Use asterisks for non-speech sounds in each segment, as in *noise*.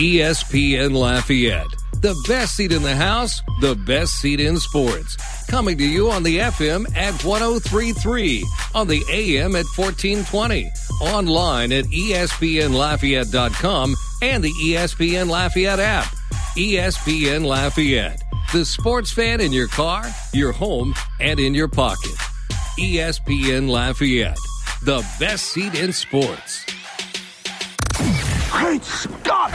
ESPN Lafayette. The best seat in the house, the best seat in sports. Coming to you on the FM at 1033, on the AM at 1420, online at espnlafayette.com and the ESPN Lafayette app. ESPN Lafayette, the sports fan in your car, your home, and in your pocket. ESPN Lafayette, the best seat in sports. Great Scott!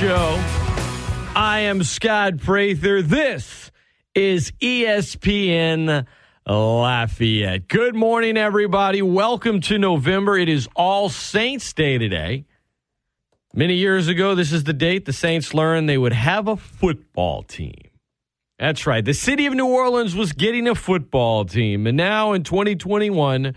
Show. I am Scott Prather. This is ESPN Lafayette. Good morning, everybody. Welcome to November. It is All Saints Day today. Many years ago, this is the date the Saints learned they would have a football team. That's right. The city of New Orleans was getting a football team. And now in 2021,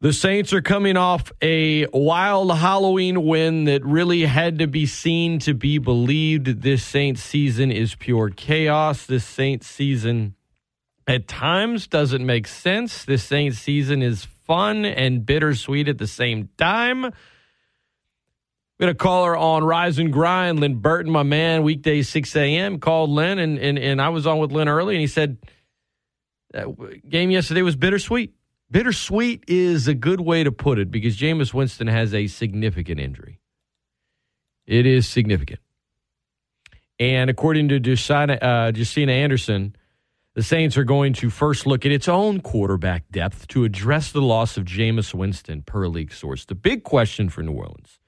the Saints are coming off a wild Halloween win that really had to be seen to be believed. This Saints season is pure chaos. This Saints season at times doesn't make sense. This Saints season is fun and bittersweet at the same time. We had a caller on Rise and Grind, Lynn Burton, my man, weekday 6 a.m. called Lynn, and, and, and I was on with Lynn early, and he said, uh, game yesterday was bittersweet. Bittersweet is a good way to put it because Jameis Winston has a significant injury. It is significant. And according to Josina, uh, Anderson, the Saints are going to first look at its own quarterback depth to address the loss of Jameis Winston, per league source. The big question for New Orleans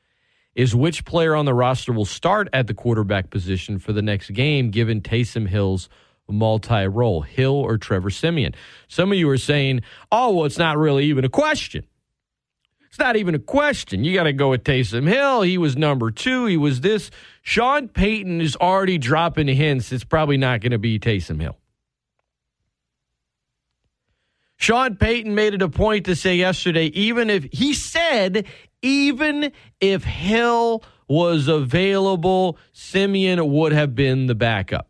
is which player on the roster will start at the quarterback position for the next game, given Taysom Hill's multi role, Hill or Trevor Siemian. Some of you are saying, oh, well, it's not really even a question. It's not even a question. You got to go with Taysom Hill. He was number two. He was this. Sean Payton is already dropping hints. It's probably not going to be Taysom Hill. Sean Payton made it a point to say yesterday, even if he said, even if Hill was available, Siemian would have been the backup.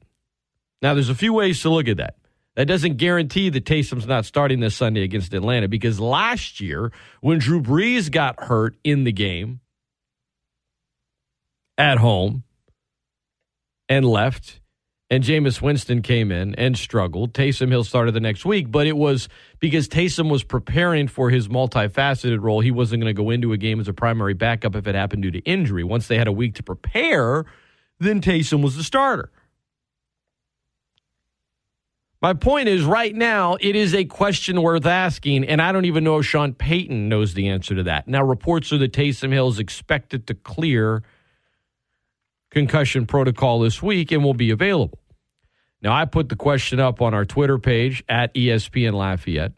Now, there's a few ways to look at that. That doesn't guarantee that Taysom's not starting this Sunday against Atlanta because last year, when Drew Brees got hurt in the game at home and left, and Jameis Winston came in and struggled. Taysom Hill started the next week, but it was because Taysom was preparing for his multifaceted role. He wasn't going to go into a game as a primary backup if it happened due to injury. Once they had a week to prepare, then Taysom was the starter. My point is, right now, it is a question worth asking, and I don't even know if Sean Payton knows the answer to that. Now, reports are that Taysom Hill is expected to clear concussion protocol this week and will be available. Now, I put the question up on our Twitter page at ESPN Lafayette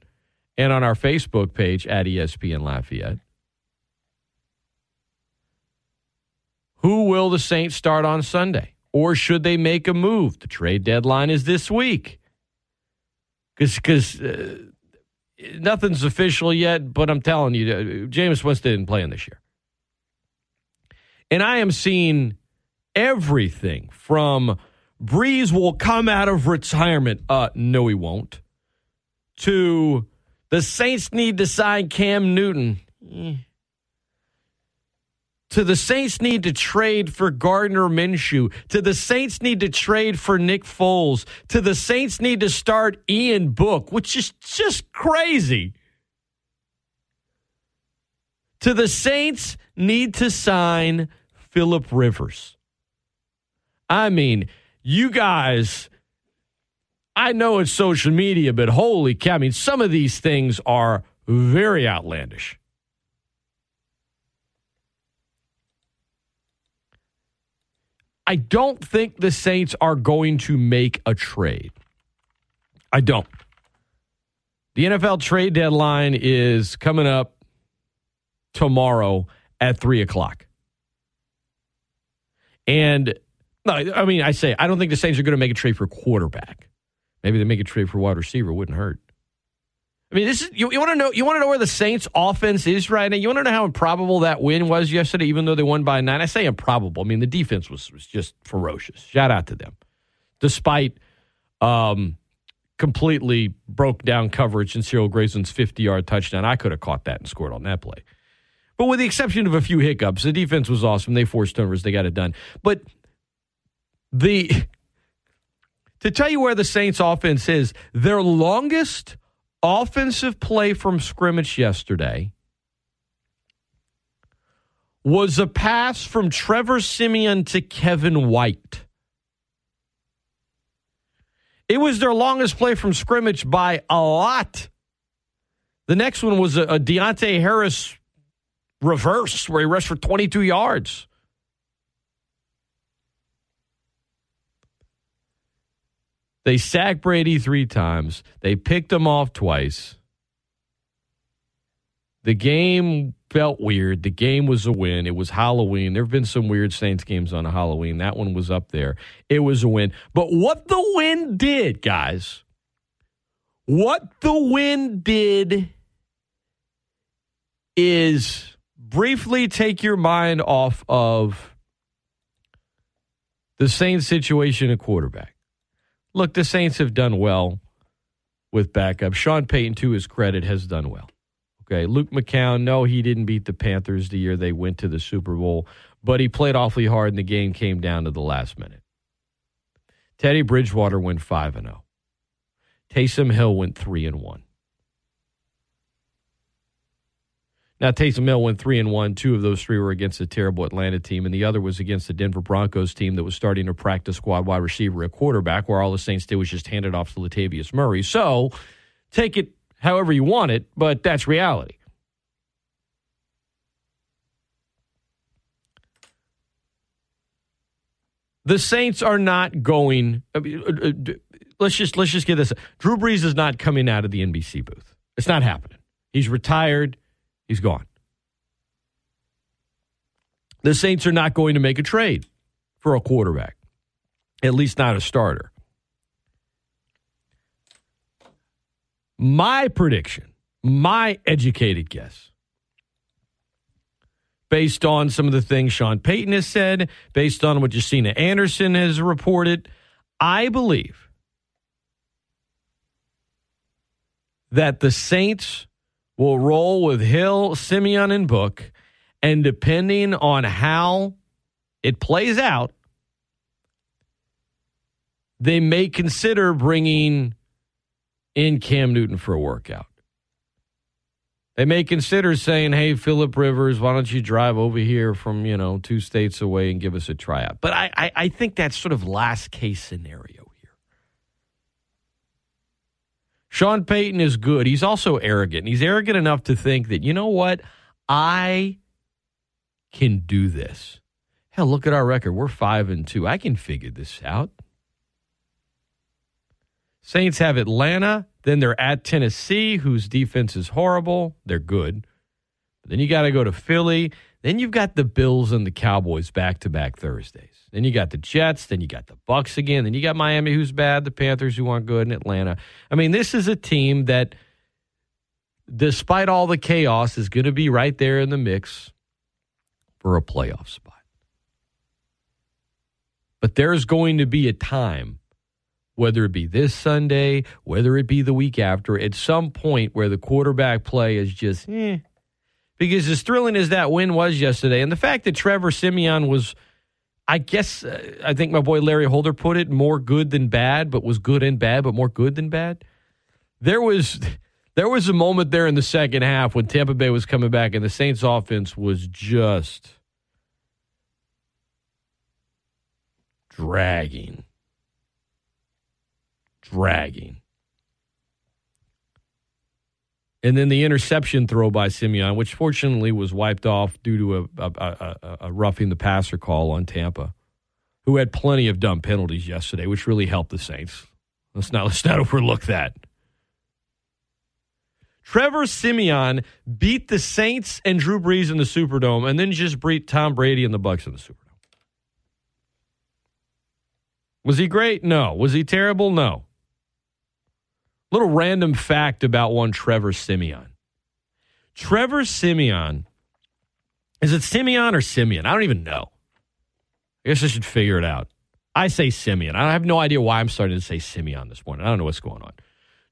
and on our Facebook page at ESPN Lafayette. Who will the Saints start on Sunday? Or should they make a move? The trade deadline is this week because uh, nothing's official yet. But I'm telling you, Jameis Winston didn't play in this year, and I am seeing everything from Brees will come out of retirement. Uh, no, he won't. To the Saints need to sign Cam Newton. Eh to the Saints need to trade for Gardner Minshew, to the Saints need to trade for Nick Foles, to the Saints need to start Ian Book, which is just crazy. To the Saints need to sign Philip Rivers. I mean, you guys, I know it's social media, but holy cow, I mean, some of these things are Very outlandish. I don't think the Saints are going to make a trade. I don't. The NFL trade deadline is coming up tomorrow at three o'clock. And I mean, I say I don't think the Saints are going to make a trade for quarterback. Maybe they make a trade for wide receiver. Wouldn't hurt. I mean, this is you, you want to know you want to know where the Saints offense is right now. You want to know how improbable that win was yesterday, even though they won by nine. I say improbable. I mean, the defense was was just ferocious. Shout out to them, despite um, completely broke down coverage in Cyril Grayson's fifty yard touchdown. I could have caught that and scored on that play. But with the exception of a few hiccups, the defense was awesome. They forced turnovers. They got it done. But the *laughs* to tell you where the Saints offense is, their longest offensive play from scrimmage yesterday was a pass from Trevor Siemian to Kevin White. It was their longest play from scrimmage by a lot. The next one was a, Deonte Harris reverse where he rushed for 22 yards. They sacked Brady three times. They picked him off twice. The game felt weird. The game was a win. It was Halloween. There have been some weird Saints games on Halloween. That one was up there. It was a win. But what the win did, guys, what the win did is briefly take your mind off of the Saints situation at quarterback. Look, the Saints have done well with backup. Sean Payton, to his credit, has done well. Okay, Luke McCown, no, he didn't beat the Panthers the year they went to the Super Bowl, but he played awfully hard and the game came down to the last minute. Teddy Bridgewater went 5 and 0. Taysom Hill went 3 and 1. Now Taysom Hill went three and one. Two of those three were against a terrible Atlanta team, and the other was against the Denver Broncos team that was starting to practice squad wide receiver at quarterback, where all the Saints did was just hand it off to Latavius Murray. So take it however you want it, but that's reality. The Saints are not going. Uh, uh, let's just let's just get this. Drew Brees is not coming out of the NBC booth. It's not happening. He's retired. He's gone. The Saints are not going to make a trade for a quarterback, at least not a starter. My prediction, my educated guess, based on some of the things Sean Payton has said, based on what Josina Anderson has reported, I believe that the Saints will roll with Hill, Siemian, and Book. And depending on how it plays out, they may consider bringing in Cam Newton for a workout. They may consider saying, hey, Philip Rivers, why don't you drive over here from, you know, two states away and give us a tryout? But I, I, I think that's sort of last case scenario. Sean Payton is good. He's also arrogant. He's arrogant enough to think that, you know what? I can do this. Hell, look at our record. We're 5 and 2. I can figure this out. Saints have Atlanta, then they're at Tennessee, whose defense is horrible. They're good. But then you got to go to Philly. Then you've got the Bills and the Cowboys back to back Thursdays. Then you got the Jets. Then you got the Bucs again. Then you got Miami, who's bad. The Panthers, who aren't good, and Atlanta. I mean, this is a team that, despite all the chaos, is going to be right there in the mix for a playoff spot. But there's going to be a time, whether it be this Sunday, whether it be the week after, at some point where the quarterback play is just eh because as thrilling as that win was yesterday, and the fact that Trevor Siemian was, I guess, uh, I think my boy Larry Holder put it, more good than bad, but was good and bad, but more good than bad. There was. *laughs* There was a moment there in the second half when Tampa Bay was coming back and the Saints offense was just dragging. Dragging. And then the interception throw by Siemian, which fortunately was wiped off due to a, a, a, a roughing the passer call on Tampa, who had plenty of dumb penalties yesterday, which really helped the Saints. Let's not let's not *laughs* overlook that. Trevor Siemian beat the Saints and Drew Brees in the Superdome, and then just beat Tom Brady and the Bucs in the Superdome. Was he great? No. Was he terrible? No. Little random fact about one Trevor Siemian. Trevor Siemian, is it Siemian or Siemian? I don't even know. I guess I should figure it out. I say Siemian. I have no idea why I'm starting to say Siemian this morning. I don't know what's going on.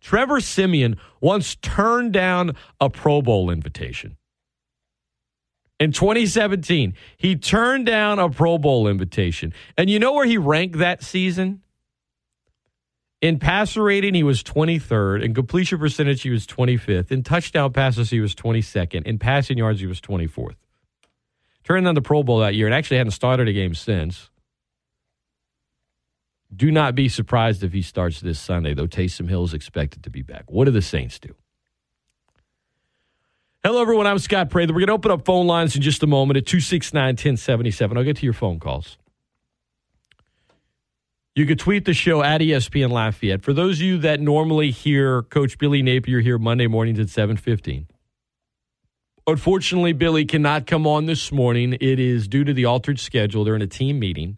Trevor Siemian once turned down a Pro Bowl invitation. In 2017, he turned down a Pro Bowl invitation. And you know where he ranked that season? In passer rating, he was 23rd. In completion percentage, he was 25th. In touchdown passes, he was 22nd. In passing yards, he was 24th. Turned on the Pro Bowl that year and actually hadn't started a game since. Do not be surprised if he starts this Sunday, though Taysom Hill is expected to be back. What do the Saints do? Hello, everyone. I'm Scott Prather. We're going to open up phone lines in just a moment at 269 1077. I'll get to your phone calls. You could tweet the show at ESPN Lafayette. For those of you that normally hear Coach Billy Napier here Monday mornings at 715, unfortunately, Billy cannot come on this morning. It is due to the altered schedule. They're in a team meeting.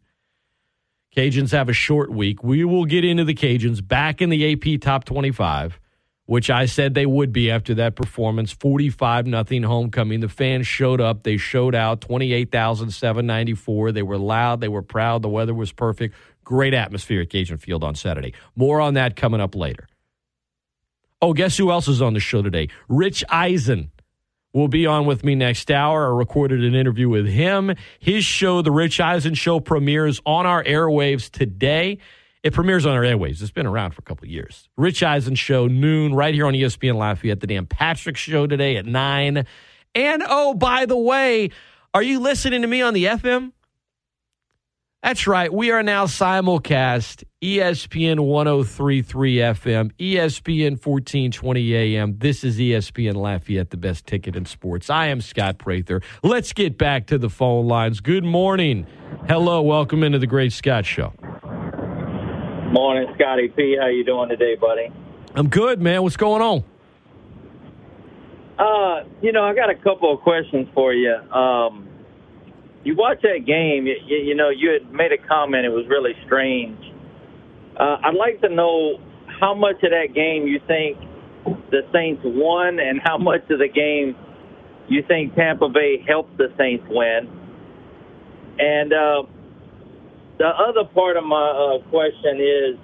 Cajuns have a short week. We will get into the Cajuns back in the AP top 25, which I said they would be after that performance. 45 nothing homecoming. The fans showed up. They showed out 28,794. They were loud. They were proud. The weather was perfect. Great atmosphere at Cajun Field on Saturday. More on that coming up later. Oh, guess who else is on the show today? Rich Eisen will be on with me next hour. I recorded an interview with him. His show, The Rich Eisen Show, premieres on our airwaves today. It premieres on our airwaves. It's been around for a couple of years. Rich Eisen Show, noon, right here on ESPN Lafayette. The Dan Patrick Show today at 9. And oh, by the way, are you listening to me on the FM? That's right. We are now simulcast ESPN 1033 FM, ESPN 1420 AM. This is ESPN Lafayette, the best ticket in sports. I am Scott Prather. Let's get back to the phone lines. Good morning. Hello. Welcome into the Great Scott Show. Morning, Scotty P. How you doing today, buddy? I'm good, man. What's going on? Uh, you know, I got a couple of questions for you. Um, you watch that game, you, you know, you had made a comment. It was really strange. Uh, I'd like to know how much of that game you think the Saints won, and how much of the game you think Tampa Bay helped the Saints win. And uh, the other part of my uh, question is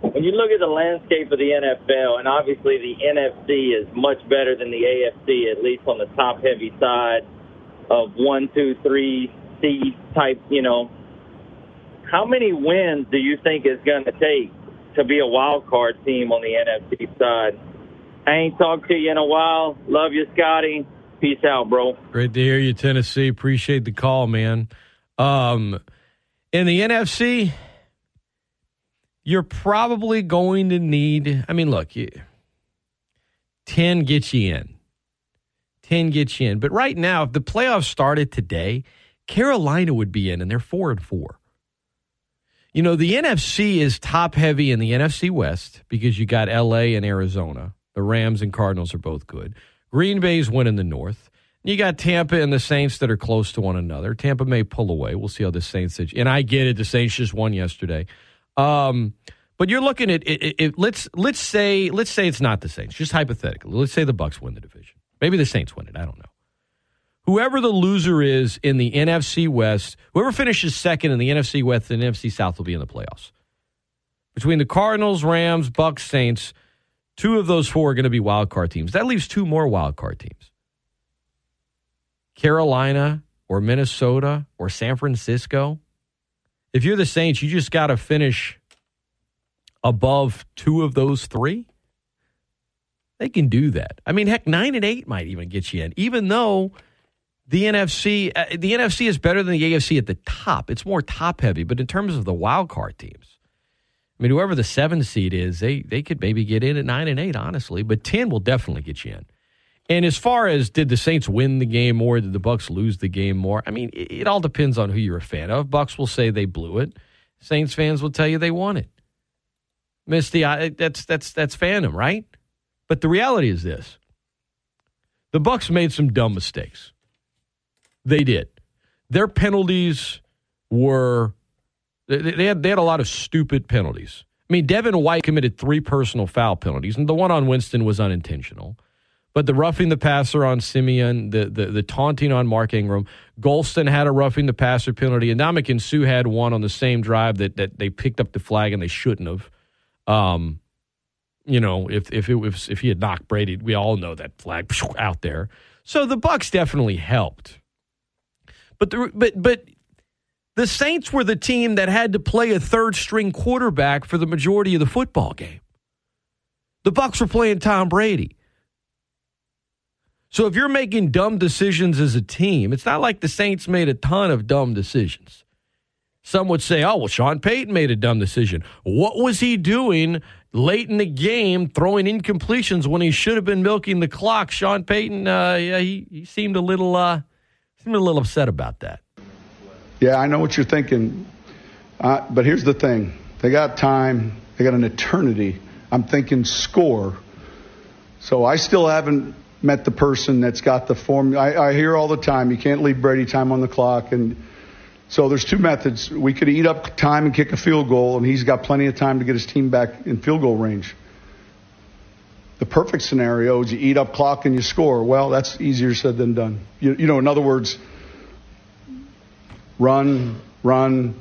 when you look at the landscape of the NFL, and obviously the NFC is much better than the AFC, at least on the top heavy side of one, two, three type, you know, how many wins do you think is going to take to be a wild card team on the NFC side? I ain't talked to you in a while. Love you, Scotty. Peace out, bro. Great to hear you, Tennessee. Appreciate the call, man. Um, in the NFC, you're probably going to need. I mean, look, you, ten gets you in. Ten gets you in. But right now, if the playoffs started today, Carolina would be in, and they're four and four. You know, the NFC is top heavy in the NFC West because you got LA and Arizona. The Rams and Cardinals are both good. Green Bay's winning the North. You got Tampa and the Saints that are close to one another. Tampa may pull away. We'll see how the Saints. And I get it. The Saints just won yesterday. Um, but you're looking at it, it, it, Let's let's say let's say it's not the Saints. Just hypothetically, let's say the Bucs win the division. Maybe the Saints win it. I don't know whoever the loser is in the NFC West, whoever finishes second in the NFC West and NFC South will be in the playoffs. Between the Cardinals, Rams, Bucs, Saints, two of those four are going to be wild card teams. That leaves two more wild card teams. Carolina or Minnesota or San Francisco. If you're the Saints, you just got to finish above two of those three. They can do that. I mean, heck, nine and eight might even get you in, even though the NFC, uh, the NFC is better than the AFC at the top. It's more top heavy, but in terms of the wild card teams, I mean, whoever the seven seed is, they they could maybe get in at nine and eight, honestly. But ten will definitely get you in. And as far as did the Saints win the game more, did the Bucs lose the game more? I mean, it, it all depends on who you're a fan of. Bucs will say they blew it. Saints fans will tell you they won it. Misty, I, that's that's that's fandom, right? But the reality is this: the Bucs made some dumb mistakes. They did. Their penalties were they, had they had a lot of stupid penalties. I mean, Devin White committed three personal foul penalties, and the one on Winston was unintentional. But the roughing the passer on Siemian, the, the, the taunting on Mark Ingram, Golston had a roughing the passer penalty, and Ndamukong Suh had one on the same drive that, that they picked up the flag and they shouldn't have. Um, you know, if if it was if he had knocked Brady, we all know that flag out there. So the Bucs definitely helped. But the but but the Saints were the team that had to play a third string quarterback for the majority of the football game. The Bucs were playing Tom Brady. So if you're making dumb decisions as a team, it's not like the Saints made a ton of dumb decisions. Some would say, oh, well, Sean Payton made a dumb decision. What was he doing late in the game throwing incompletions when he should have been milking the clock? Sean Payton, uh, yeah, he, he seemed a little uh, seemed a little upset about that. Yeah, I know what you're thinking. Uh, but here's the thing they got time, they got an eternity. I'm thinking score. So I still haven't met the person that's got the form. I, I hear all the time you can't leave Brady time on the clock. And so there's two methods. We could eat up time and kick a field goal, and he's got plenty of time to get his team back in field goal range. The perfect scenario is you eat up clock and you score. Well, that's easier said than done. You, you know, in other words, run, run,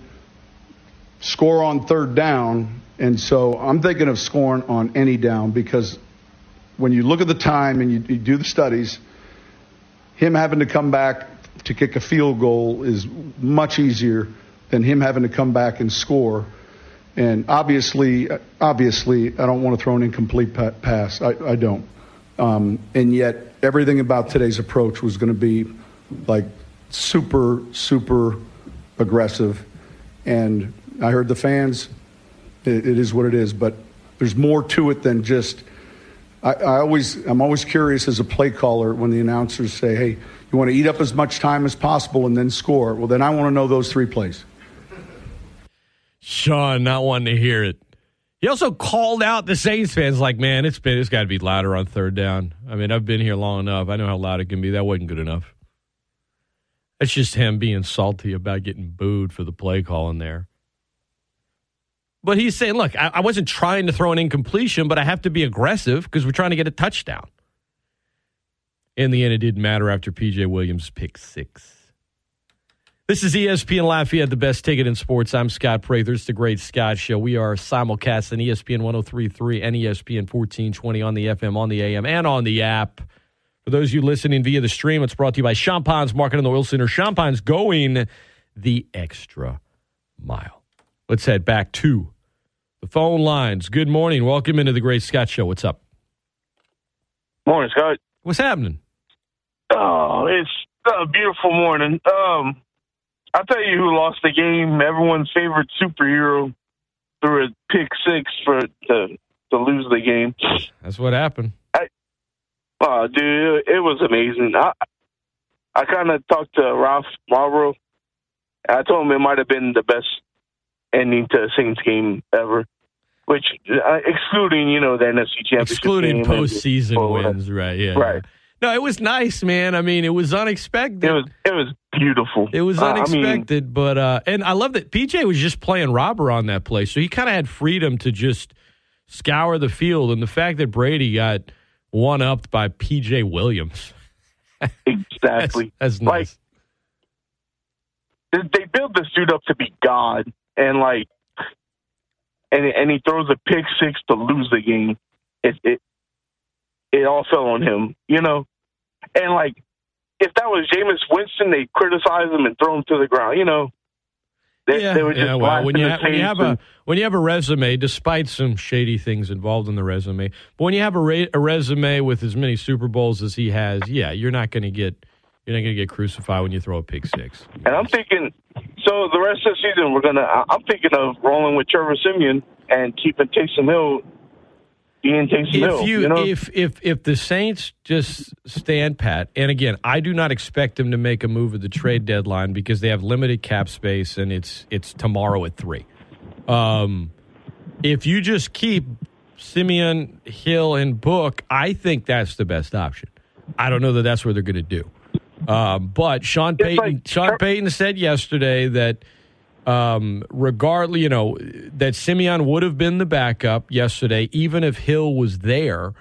score on third down. And so I'm thinking of scoring on any down because when you look at the time and you, you do the studies, him having to come back to kick a field goal is much easier than him having to come back and score. And obviously, obviously, I don't want to throw an incomplete pass. I, I don't. Um, and yet, everything about today's approach was going to be like super, super aggressive. And I heard the fans. It, it is what it is. But there's more to it than just I, I always, I'm always curious as a play caller when the announcers say, "Hey, you want to eat up as much time as possible and then score." Well, then I want to know those three plays. Sean, not wanting to hear it. He also called out the Saints fans, like, "Man, it's been, it's got to be louder on third down." I mean, I've been here long enough. I know how loud it can be. That wasn't good enough. That's just him being salty about getting booed for the play call in there. But he's saying, look, I, I wasn't trying to throw an incompletion, but I have to be aggressive because we're trying to get a touchdown. In the end, it didn't matter after PJ Williams pick six. This is ESPN Lafayette, the best ticket in sports. I'm Scott Prather. It's the Great Scott Show. We are simulcast on ESPN 1033 and ESPN 1420 on the FM, on the AM, and on the app. For those of you listening via the stream, it's brought to you by Champagne's Market in the Oil Center. Champagne's going the extra mile. Let's head back to the phone lines. Good morning. Welcome into the Great Scott Show. What's up? Morning, Scott. What's happening? Oh, it's a beautiful morning. Um, I'll tell you who lost the game. Everyone's favorite superhero threw a pick six for to to lose the game. That's what happened. I, oh, dude, it was amazing. I I kind of talked to Ralph Marlboro. I told him it might have been the best ending to a Saints game ever. Which, uh, excluding you know the NFC Championship, excluding postseason wins, right? Yeah, right. No, it was nice, man. I mean, it was unexpected. It was it was beautiful. It was unexpected, uh, I mean, but uh, and I love that PJ was just playing robber on that play, so he kind of had freedom to just scour the field. And the fact that Brady got one upped by PJ Williams, *laughs* exactly, that's, that's nice. Like, they build this dude up to be God, and like, and and he throws a pick six to lose the game. It it it all fell on him, you know. And like, if that was Jameis Winston, they criticize him and throw him to the ground, you know. They, yeah, they yeah. Well, when you, ha- when you have and, a when you have a resume, despite some shady things involved in the resume, but when you have a, re- a resume with as many Super Bowls as he has, yeah, you're not going to get you're not going to get crucified when you throw a pick six. And I'm thinking, so the rest of the season, we're gonna. I'm thinking of rolling with Trevor Siemian and keeping Taysom Hill Taysom if Hill. you, You, know, if if if the Saints just stand pat, and again, I do not expect them to make a move at the trade deadline because they have limited cap space and it's it's tomorrow at three. Um, if you just keep Siemian Hill and Book, I think that's the best option. I don't know that that's what they're going to do. Um, but Sean Payton, like- Sean Payton said yesterday that um, regardless, you know, that Siemian would have been the backup yesterday, even if Hill was there.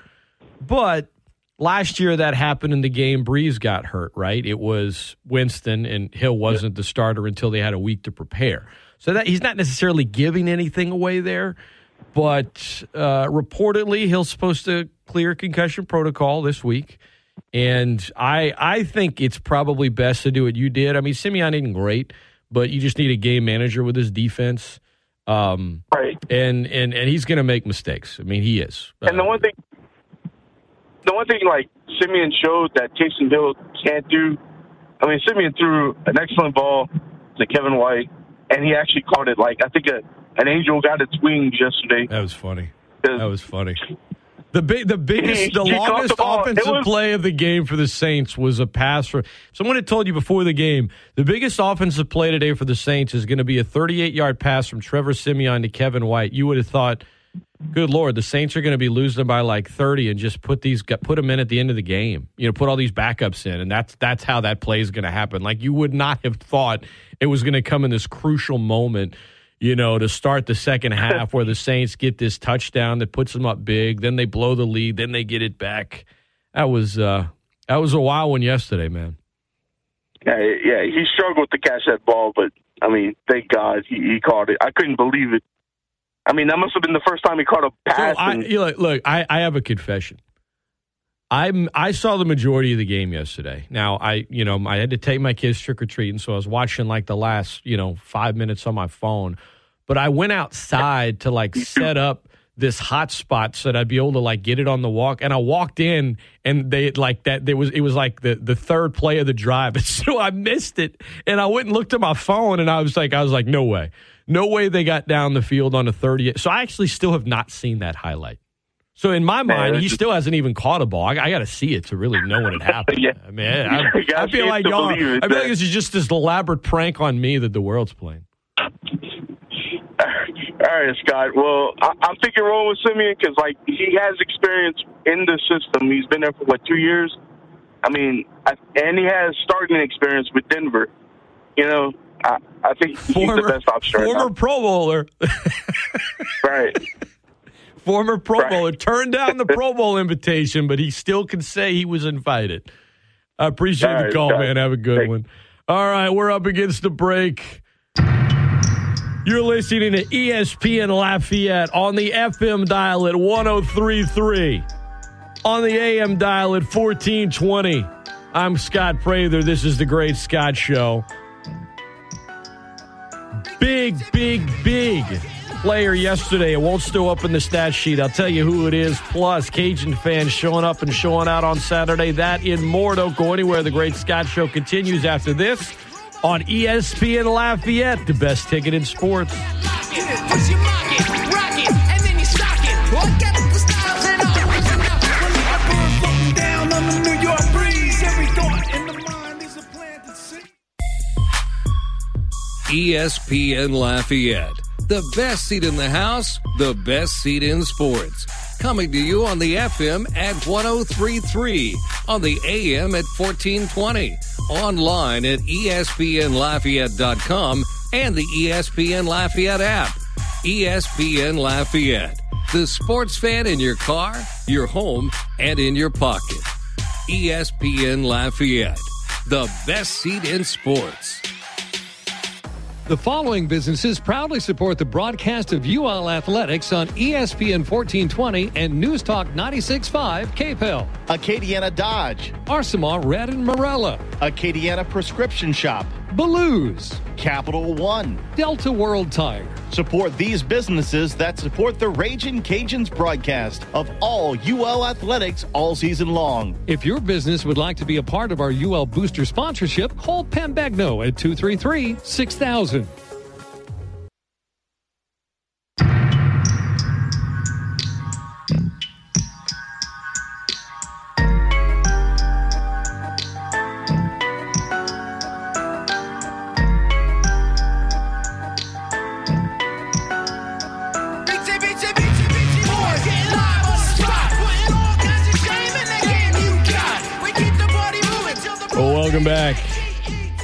But last year that happened in the game. Brees got hurt, right? It was Winston, and Hill wasn't the starter until they had a week to prepare. So that he's not necessarily giving anything away there. But uh, reportedly, Hill's supposed to clear concussion protocol this week. And I I think it's probably best to do what you did. I mean, Siemian isn't great, but you just need a game manager with his defense. Um, right. and and and he's going to make mistakes. I mean, he is. And the one thing, the one thing like Siemian showed that Taysom Hill can't do. I mean, Siemian threw an excellent ball to Kevin White, and he actually caught it like I think a, an angel got its wings yesterday. that was funny. That was funny. The big, the biggest, the longest offensive was- play of the game for the Saints was a pass for. Someone had told you before the game the biggest offensive play today for the Saints is going to be a 38 yard pass from Trevor Siemian to Kevin White. You would have thought, good lord, the Saints are going to be losing by like 30 and just put these put them in at the end of the game. You know, put all these backups in, and that's that's how that play is going to happen. Like you would not have thought it was going to come in this crucial moment you know, to start the second *laughs* half where the Saints get this touchdown that puts them up big, then they blow the lead, then they get it back. That was uh that was a wild one yesterday, man. Yeah, yeah, he struggled to catch that ball, but I mean, thank God he, he caught it. I couldn't believe it. I mean, that must have been the first time he caught a So pass. I and- you know, look, I, I have a confession. I'm I saw the majority of the game yesterday. Now I you know I had to take my kids trick or treating, so I was watching like the last you know five minutes on my phone. But I went outside to like set up this hotspot so that I'd be able to like get it on the walk. And I walked in and they like that there was it was like the the third play of the drive. *laughs* So I missed it. And I went and looked at my phone and I was like I was like, no way. No way they got down the field on a 30. So I actually still have not seen that highlight. So in my mind, Man, he still hasn't even caught a ball. I, I got to see it to really know what had *laughs* happened. Yeah. I mean, *laughs* I, I feel like y'all. it, I feel like this is just this elaborate prank on me that the world's playing. *laughs* All right, Scott. Well, I, I'm thinking rolling with Siemian because, like, he has experience in the system. He's been there for what two years. I mean, I, and he has starting experience with Denver. You know, I, I think he's the best option right former now. Pro Bowler, Right. Former Pro Right. Bowler turned down the Pro *laughs* Bowl invitation, but he still can say he was invited. I appreciate All the call, man. Have a good Thank- one. All right, we're up against the break. You're listening to ESPN Lafayette on the FM dial at 1033, on the AM dial at 1420. I'm Scott Prather. This is the Great Scott Show. Big, big, big player yesterday. It won't still up in the stat sheet. I'll tell you who it is. Plus, Cajun fans showing up and showing out on Saturday. That in more. Don't go anywhere. The Great Scott Show continues after this on ESPN Lafayette, the best ticket in sports. First you mock it, rock it, and then you sock it. Well, I got the styles and all. When the bird floating down on the New York breeze, every thought in the mind is a planted seed. ESPN Lafayette. The best seat in the house, the best seat in sports. Coming to you on the FM at 1033, on the AM at 1420, online at ESPNLafayette.com and the ESPN Lafayette app. ESPN Lafayette. The sports fan in your car, your home, and in your pocket. ESPN Lafayette. The best seat in sports. The following businesses proudly support the broadcast of UL Athletics on ESPN 1420 and News Talk 96.5 KPEL. Acadiana Dodge, Arsamar Red and Morella. Acadiana Prescription Shop, Baloo's. Capital One. Delta World Tire. Support these businesses that support the Raging Cajuns broadcast of all UL athletics all season long. If your business would like to be a part of our UL Booster sponsorship, call Pam Bagno at 233 6000. Welcome back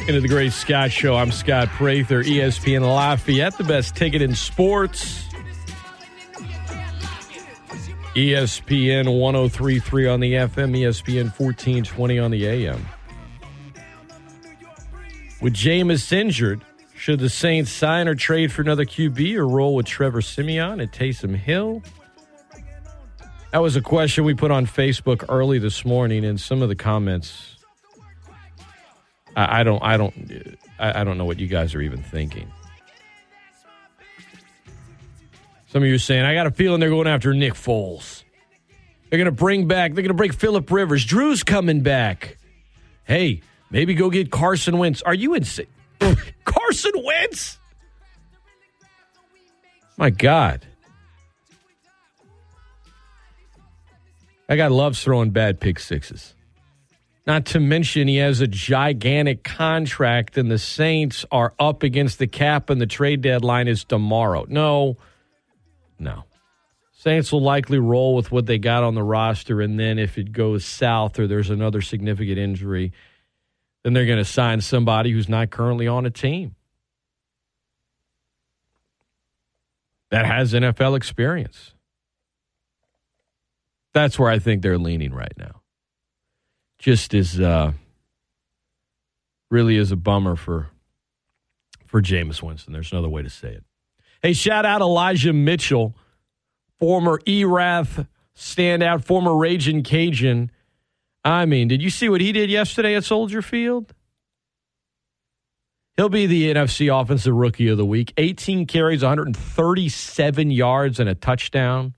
into the Great Scott Show. I'm Scott Prather, ESPN Lafayette, the best ticket in sports. ESPN 1033 on the FM, ESPN 1420 on the AM. With Jameis injured, should the Saints sign or trade for another QB or roll with Trevor Siemian and Taysom Hill? That was a question we put on Facebook early this morning, and some of the comments. I, I don't, I don't, I, I don't know what you guys are even thinking. Some of you are saying, I got a feeling they're going after Nick Foles. They're going to bring back, they're going to bring Philip Rivers. Drew's coming back. Hey, maybe go get Carson Wentz. Are you insane? *laughs* Carson Wentz? My God. That guy loves throwing bad pick sixes. Not to mention, he has a gigantic contract, and the Saints are up against the cap, and the trade deadline is tomorrow. No, no. Saints will likely roll with what they got on the roster, and then if it goes south or there's another significant injury, then they're going to sign somebody who's not currently on a team that has NFL experience. That's where I think they're leaning right now. Just as uh, really is a bummer for for Jameis Winston. There's another way to say it. Hey, shout out Elijah Mitchell, former Erath standout, former Raging Cajun. I mean, did you see what he did yesterday at Soldier Field? He'll be the NFC Offensive Rookie of the Week. 18 carries, 137 yards, and a touchdown.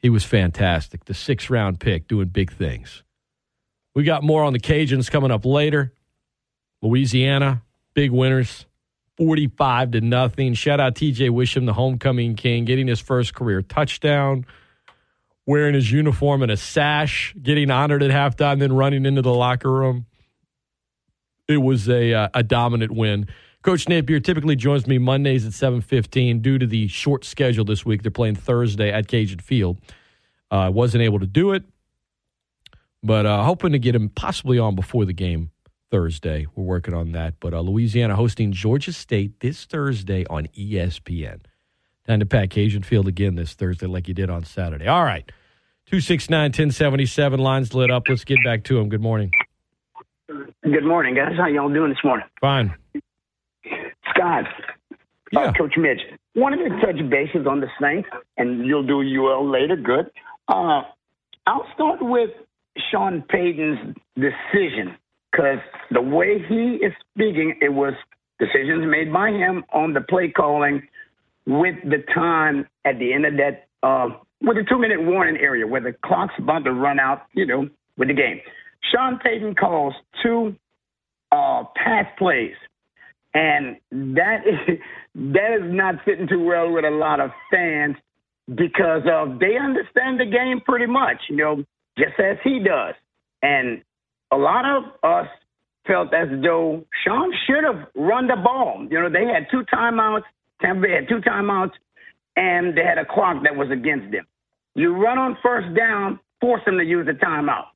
He was fantastic. The six round pick doing big things. We got more on the Cajuns coming up later. Louisiana, big winners, 45 to nothing. Shout out TJ Wisham, the homecoming king, getting his first career touchdown, wearing his uniform and a sash, getting honored at halftime, then running into the locker room. It was a, uh, a dominant win. Coach Napier typically joins me Mondays at 7:15 due to the short schedule this week. They're playing Thursday at Cajun Field. I uh, wasn't able to do it, but uh, hoping to get him possibly on before the game Thursday. We're working on that. But uh, Louisiana hosting Georgia State this Thursday on ESPN. Time to pack Cajun Field again this Thursday, like you did on Saturday. All right, two six nine ten seventy seven lines lit up. Let's get back to him. Good morning. Good morning, guys. How y'all doing this morning? Fine. Scott, uh, Coach Mitch, wanted to touch bases on the Saints, and you'll do UL later. Good. Uh, I'll start with Sean Payton's decision because the way he is speaking, it was decisions made by him on the play calling with the time at the end of that, uh, with the two minute warning area where the clock's about to run out, you know, with the game. Sean Payton calls two uh, pass plays, and that is *laughs* that is not sitting too well with a lot of fans because of they understand the game pretty much, you know, just as he does, and a lot of us felt as though Sean should have run the ball. You know, they had two timeouts. Tampa Bay had two timeouts, and they had a clock that was against them. You run on first down, force them to use a timeout.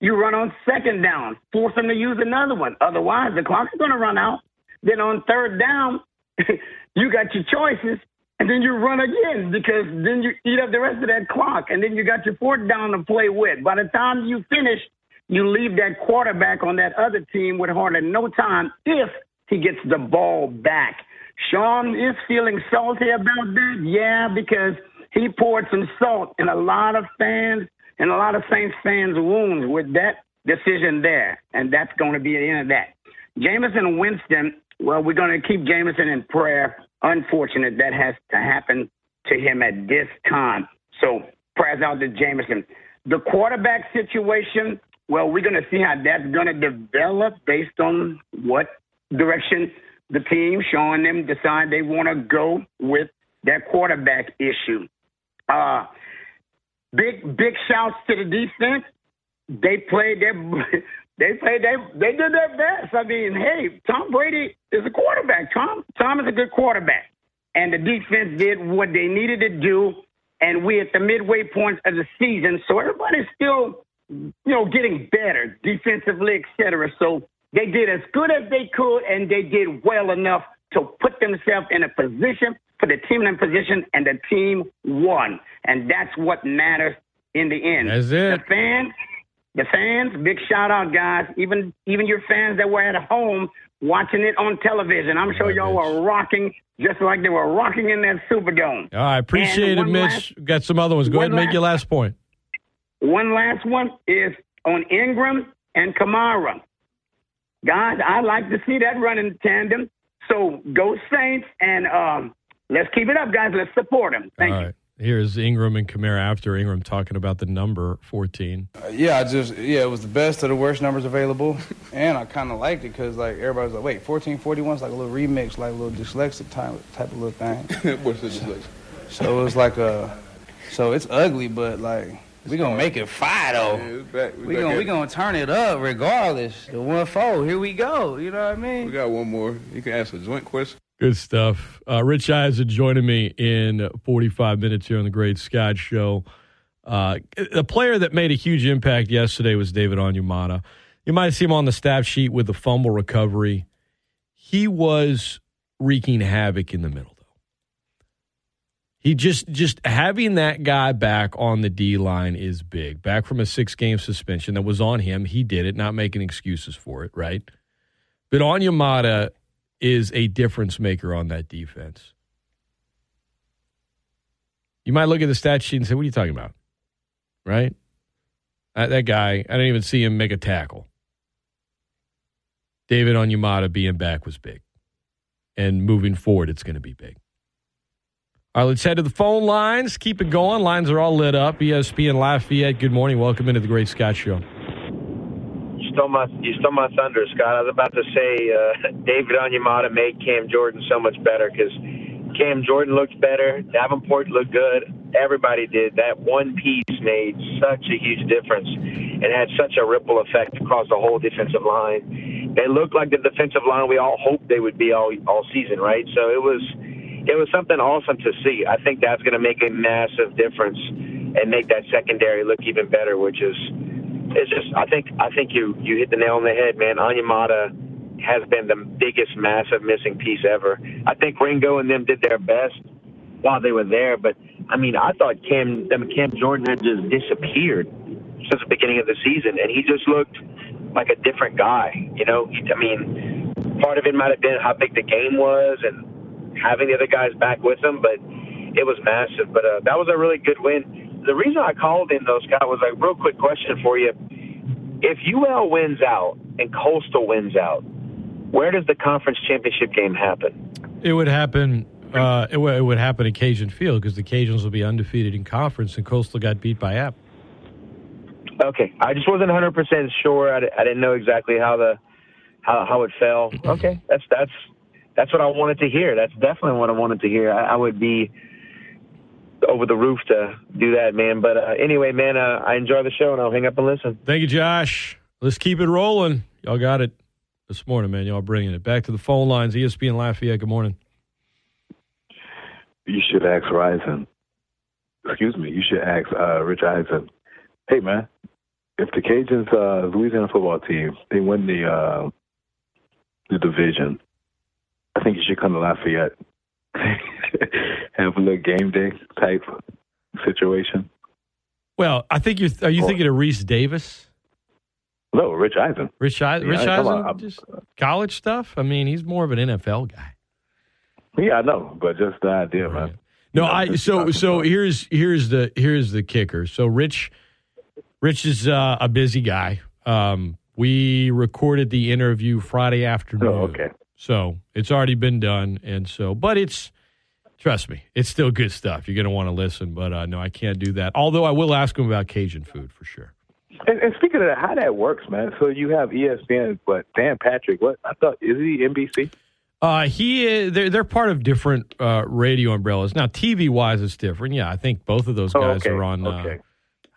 You run on second down, force them to use another one. Otherwise, the clock is going to run out. Then on third down, *laughs* you got your choices, and then you run again because then you eat up the rest of that clock, and then you got your fourth down to play with. By the time you finish, you leave that quarterback on that other team with hardly no time if he gets the ball back. Sean is feeling salty about that, yeah, because he poured some salt in a lot of fans and a lot of Saints fans' wounds with that decision there, and that's going to be the end of that. Jameson Winston, well, we're going to keep Jameson in prayer. Unfortunate that has to happen to him at this time. So prayers out to Jameson. The quarterback situation, well, we're going to see how that's going to develop based on what direction the team showing them decide they want to go with that quarterback issue. Uh, big big shouts to the defense. They played their *laughs* they played they they did their best. I mean, hey, Tom Brady is a quarterback. Tom Tom is a good quarterback, and the defense did what they needed to do. And we're at the midway point of the season, so everybody's still you know, getting better defensively, etc. So they did as good as they could, and they did well enough to put themselves in a position, put the team in a position, and the team won. And that's what matters in the end. That's it. The fans, the fans, big shout out, guys. Even even your fans that were at home watching it on television. I'm sure y'all were rocking just like they were rocking in that Superdome. All right, appreciate it, Mitch. Got some other ones. Go ahead and make last- your last point. One last one is on Ingram and Kamara. Guys, I like to see that running tandem. So go Saints and um, let's keep it up, guys. Let's support them. Thank All you. right. Here's Ingram and Kamara after Ingram talking about the number 14. Uh, yeah, I just yeah, it was the best of the worst numbers available, *laughs* and I kind of liked it because like everybody was like, wait, fourteen forty one's like a little remix, like a little dyslexic type type of little thing. *laughs* What's the dyslexic? So it was like a, so it's ugly, but like we gonna make it fire though. Yeah, we back- we we gonna we gonna turn it up regardless. The one four, here we go. You know what I mean? We got one more. You can ask a joint question. Good stuff. Uh, Rich Eisen joining me in 45 minutes here on the Great Scott Show. Uh, a player that made a huge impact yesterday was David Onyemata. You might see him on the staff sheet with the fumble recovery. He was wreaking havoc in the middle, though. He just just having that guy back on the D line is big. Back from a six game suspension that was on him, he did it, not making excuses for it, right? But Onyemata is a difference maker on that defense. You might look at the stat sheet and say, "What are you talking about?" Right? That guy, I didn't even see him make a tackle. David Onyemata being back was big, and moving forward, it's going to be big. All right, let's head to the phone lines. Keep it going. Lines are all lit up. ESPN Lafayette. Good morning. Welcome into the Great Scott Show. Stole my you stole my thunder, Scott. I was about to say uh, *laughs* David Onyemata made Cam Jordan so much better because Cam Jordan looked better. Davenport looked good. Everybody did. That one piece made such a huge difference and had such a ripple effect across the whole defensive line. They looked like the defensive line we all hoped they would be all all season, right? So it was it was something awesome to see. I think that's going to make a massive difference and make that secondary look even better, which is it's just I think I think you you hit the nail on the head, man. Onyemata has been the biggest massive missing piece ever. I think Ringo and them did their best while they were there, but I mean I thought Cam them Cam Jordan had just disappeared since the beginning of the season, and he just looked like a different guy. You know, I mean, part of it might have been how big the game was and having the other guys back with them, but it was massive. But uh, that was a really good win. The reason I called in though, Scott, was like real quick question for you. If UL wins out and Coastal wins out, where does the conference championship game happen? It would happen. Uh, it, would- it would happen at Cajun Field because the Cajuns will be undefeated in conference, and Coastal got beat by App. Okay, I just wasn't 100 percent sure. I, didn't know exactly how the how how it fell. Okay, that's that's that's what I wanted to hear. That's definitely what I wanted to hear. I, I would be over the roof to do that, man. But uh, anyway, man, uh, I enjoy the show and I'll hang up and listen. Thank you, Josh. Let's keep it rolling. Y'all got it this morning, man. Y'all bringing it back to the phone lines. ESPN Lafayette. Good morning. you should ask Ryzen. Excuse me, you should ask uh, Rich Eisen. Hey man, if the Cajuns, uh, Louisiana football team, they win the uh, the division, I think you should come to Lafayette, *laughs* have a little game day type situation. Well, I think you're. Are you thinking of Reese Davis? No, Rich Eisen. Rich, I, Yeah, Rich Eisen, on. just college stuff. I mean, he's more of an NFL guy. Yeah, I know, but just the idea, man. No, I so so here's here's the here's the kicker. So Rich Rich is uh, a busy guy. Um, we recorded the interview Friday afternoon. Oh, okay. So it's already been done, and so but it's trust me, it's still good stuff. You're gonna want to listen, but uh, no, I can't do that. Although I will ask him about Cajun food for sure. And, and speaking of that, how that works, man. So you have ESPN, but Dan Patrick, what I thought is he NBC? Uh, he is, they're they're part of different uh, radio umbrellas. Now, TV wise, it's different. Yeah, I think both of those Oh, guys okay, are on. Uh.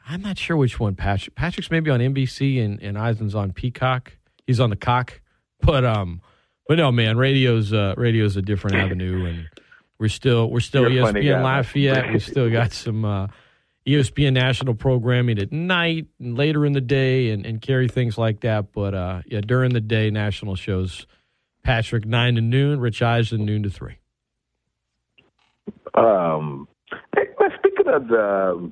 I'm not sure which one Patrick. Patrick's maybe on NBC and, and Eisen's on Peacock. He's on the cock, but um, but no, man, radio's uh, radio's a different *laughs* avenue, and we're still we're still You're ESPN. Lafayette. *laughs* We still got some uh, ESPN national programming at night and later in the day and, and carry things like that. But uh, yeah, during the day, national shows Patrick nine to noon, Rich Eisen noon to three. Um, speaking of the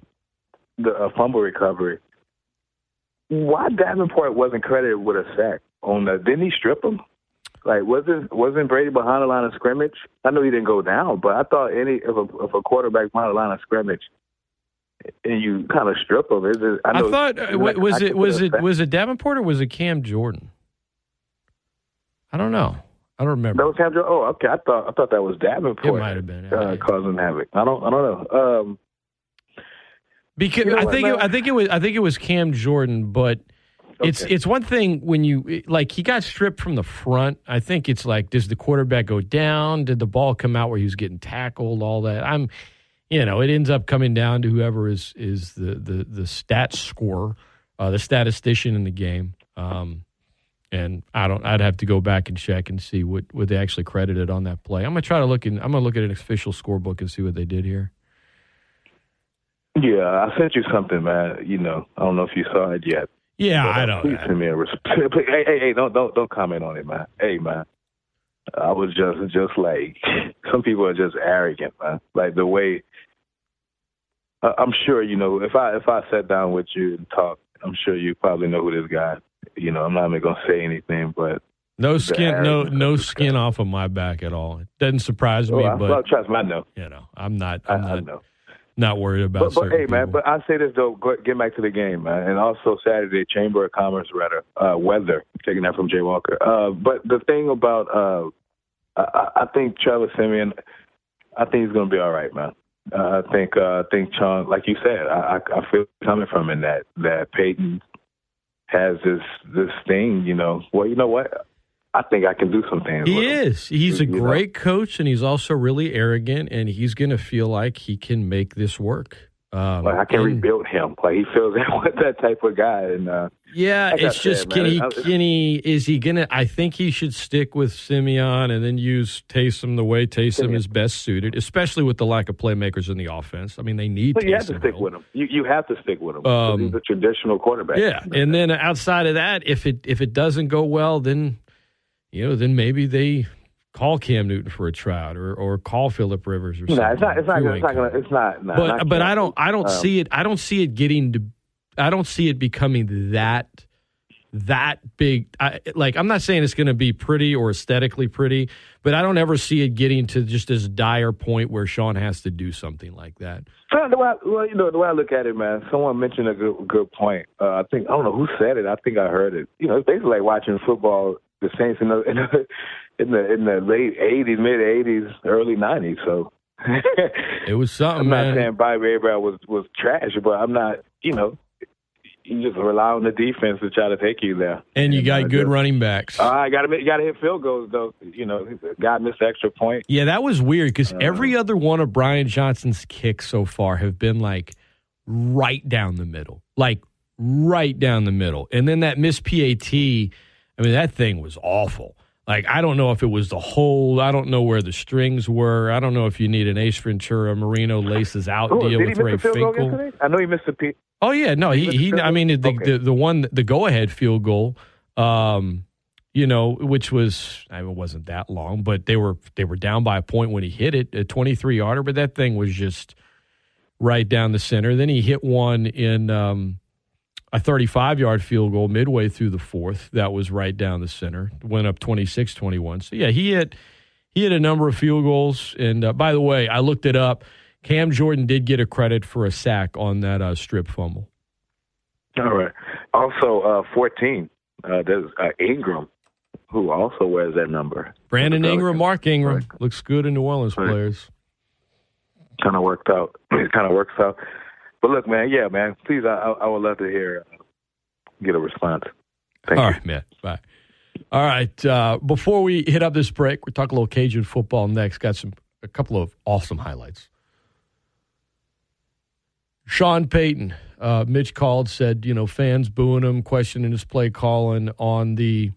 the uh, fumble recovery, why Davenport wasn't credited with a sack on the? Didn't he strip him? Like wasn't wasn't Brady behind the line of scrimmage? I know he didn't go down, but I thought any if a if a quarterback behind the line of scrimmage and you kind of strip him, is it? I, I, thought like- was I it was it was it Davenport or was it Cam Jordan? I don't know. I don't remember. That was Cam Jordan? Oh, okay. I thought I thought that was Davenport. It might have been. uh, causing havoc. I don't I don't know. Um, Because You know I think it. I think it was I think it was Cam Jordan, but Okay. it's one thing when you like he got stripped from the front. I think it's like does the quarterback go down? Did the ball come out where he was getting tackled? All that. I'm, you know, it ends up coming down to whoever is is the the the stats scorer, uh, the statistician in the game. Um, and I don't. I'd have to go back and check and see what what they actually credited on that play. I'm gonna try to look in. I'm gonna look at an official scorebook and see what they did here. yeah, I sent you something, man. You know, I don't know if you saw it yet. Yeah, uh, I don't. Please send me a resp- *laughs* Hey, hey, hey! Don't don't don't comment on it, man. Hey, man. I was just just like *laughs* some people are just arrogant, man. Like the way I- I'm sure you know if I if I sat down with you and talk, I'm sure you probably know who this guy. You know, I'm not even gonna say anything, but No skin, no no skin off of my back at all. It doesn't surprise Oh, me, I- but well, trust me, I know. you know, I'm not. I, I'm I not, know. Not worried about. But, but hey, man, people. but I say this though, get back to the game, man, and also Saturday Chamber of Commerce weather, uh, weather, taking that from Jay Walker. Uh, but the thing about, uh, I, I think Trevor Siemian, I think he's going to be all right, man. Uh, I think, uh, I think Chong, like you said, I, I, I feel coming from in that that Payton has this this thing, you know. Well, you know what? I think I can do some things. he with him. is. He's a You know? great coach, and he's also really arrogant, and he's going to feel like he can make this work. Um, Like I can and- rebuild him. Like he feels *laughs* that that type of guy, and uh, Yeah, like it's just said, can man, he can he is he gonna? I think he should stick with Siemian and then use Taysom the way Taysom Siemian. is best suited, especially with the lack of playmakers in the offense. I mean, they need. But you have to stick Hill. with him. You you have to stick with him. Um, he's a traditional quarterback. Yeah, and then outside of that, if it if it doesn't go well, then you know, then maybe they call Cam Newton for a tryout or or call Philip Rivers or something. No, it's not. It's not. It's not. Gonna, it's not. Nah, but not but I don't I don't Um, see it I don't see it getting to I don't see it becoming that that big I, like I'm not saying it's going to be pretty or aesthetically pretty but I don't ever see it getting to just this dire point where Sean has to do something like that. So the way, I, well, you know, the way I look at it, man. Someone mentioned a good good point. Uh, I think I don't know who said it. I think I heard it. You know, it's basically like watching football. The Saints in the in the in the, in the late '80s, mid '80s, early '90s. So *laughs* It was something I'm not man. saying Bobby Abraham was was trash, but I'm not. You know, you just rely on the defense to try to take you there. and you got good just- running backs. Uh, I got to got to hit field goals though. You know, God missed extra point. Yeah, that was weird because Uh. every other one of Brian Johnson's kicks so far have been like right down the middle, like right down the middle. And then that missed PAT, I mean, that thing was awful. Like, I don't know if it was the hole. I don't know where the strings were. I don't know if you need an Ace Ventura Marino laces out Oh, deal with Ray the field goal Finkle. I know he missed the P. Oh yeah, no, he missed he. I mean, the, goal? the the one the go ahead field goal, um, you know, which was I mean, it wasn't that long, but they were they were down by a point when he hit it, a twenty three yarder, but that thing was just right down the center. Then he hit one in um, a thirty five yard field goal midway through the fourth. That was right down the center. Went up 26-21. So yeah, he hit he hit a number of field goals. And uh, by the way, I looked it up. Cam Jordan did get a credit for a sack on that uh, strip fumble. All right. Also, uh, 14. Uh, there's uh, Ingram, who also wears that number. Brandon Ingram, Mark Ingram looks good in New Orleans Right. players. Kind of worked out. it kind of works out. But look, man, yeah, man. Please, I, I would love to hear, uh, get a response. Thank All you. right, man. Bye. All right. Uh, before we hit up this break, we talk a little Cajun football next. Got some a couple of awesome highlights. Sean Payton, uh, Mitch called, said, you know, fans booing him, questioning his play calling on the.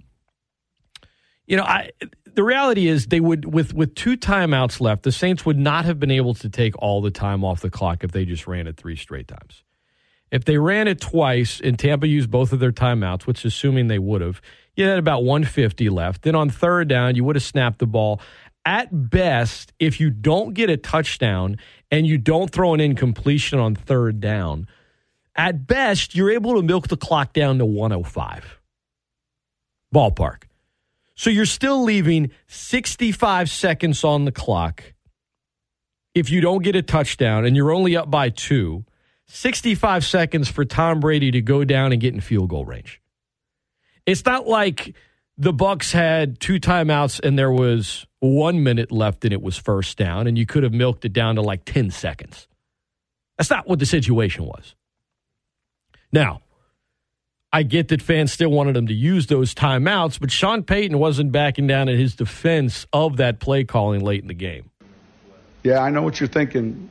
You know, I the reality is they would with with two timeouts left, the Saints would not have been able to take all the time off the clock if they just ran it three straight times. If they ran it twice and Tampa used both of their timeouts, which assuming they would have, you had about 150 left. Then on third down, you would have snapped the ball. At best, if you don't get a touchdown and you don't throw an incompletion on third down, at best, you're able to milk the clock down to 105. Ballpark. So you're still leaving 65 seconds on the clock if you don't get a touchdown and you're only up by two. 65 seconds for Tom Brady to go down and get in field goal range. It's not like the Bucs had two timeouts and there was one minute left and it was first down and you could have milked it down to like 10 seconds. That's not what the situation was. Now, I get that fans still wanted him to use those timeouts, but Sean Payton wasn't backing down in his defense of that play calling late in the game. Yeah, I know what you're thinking.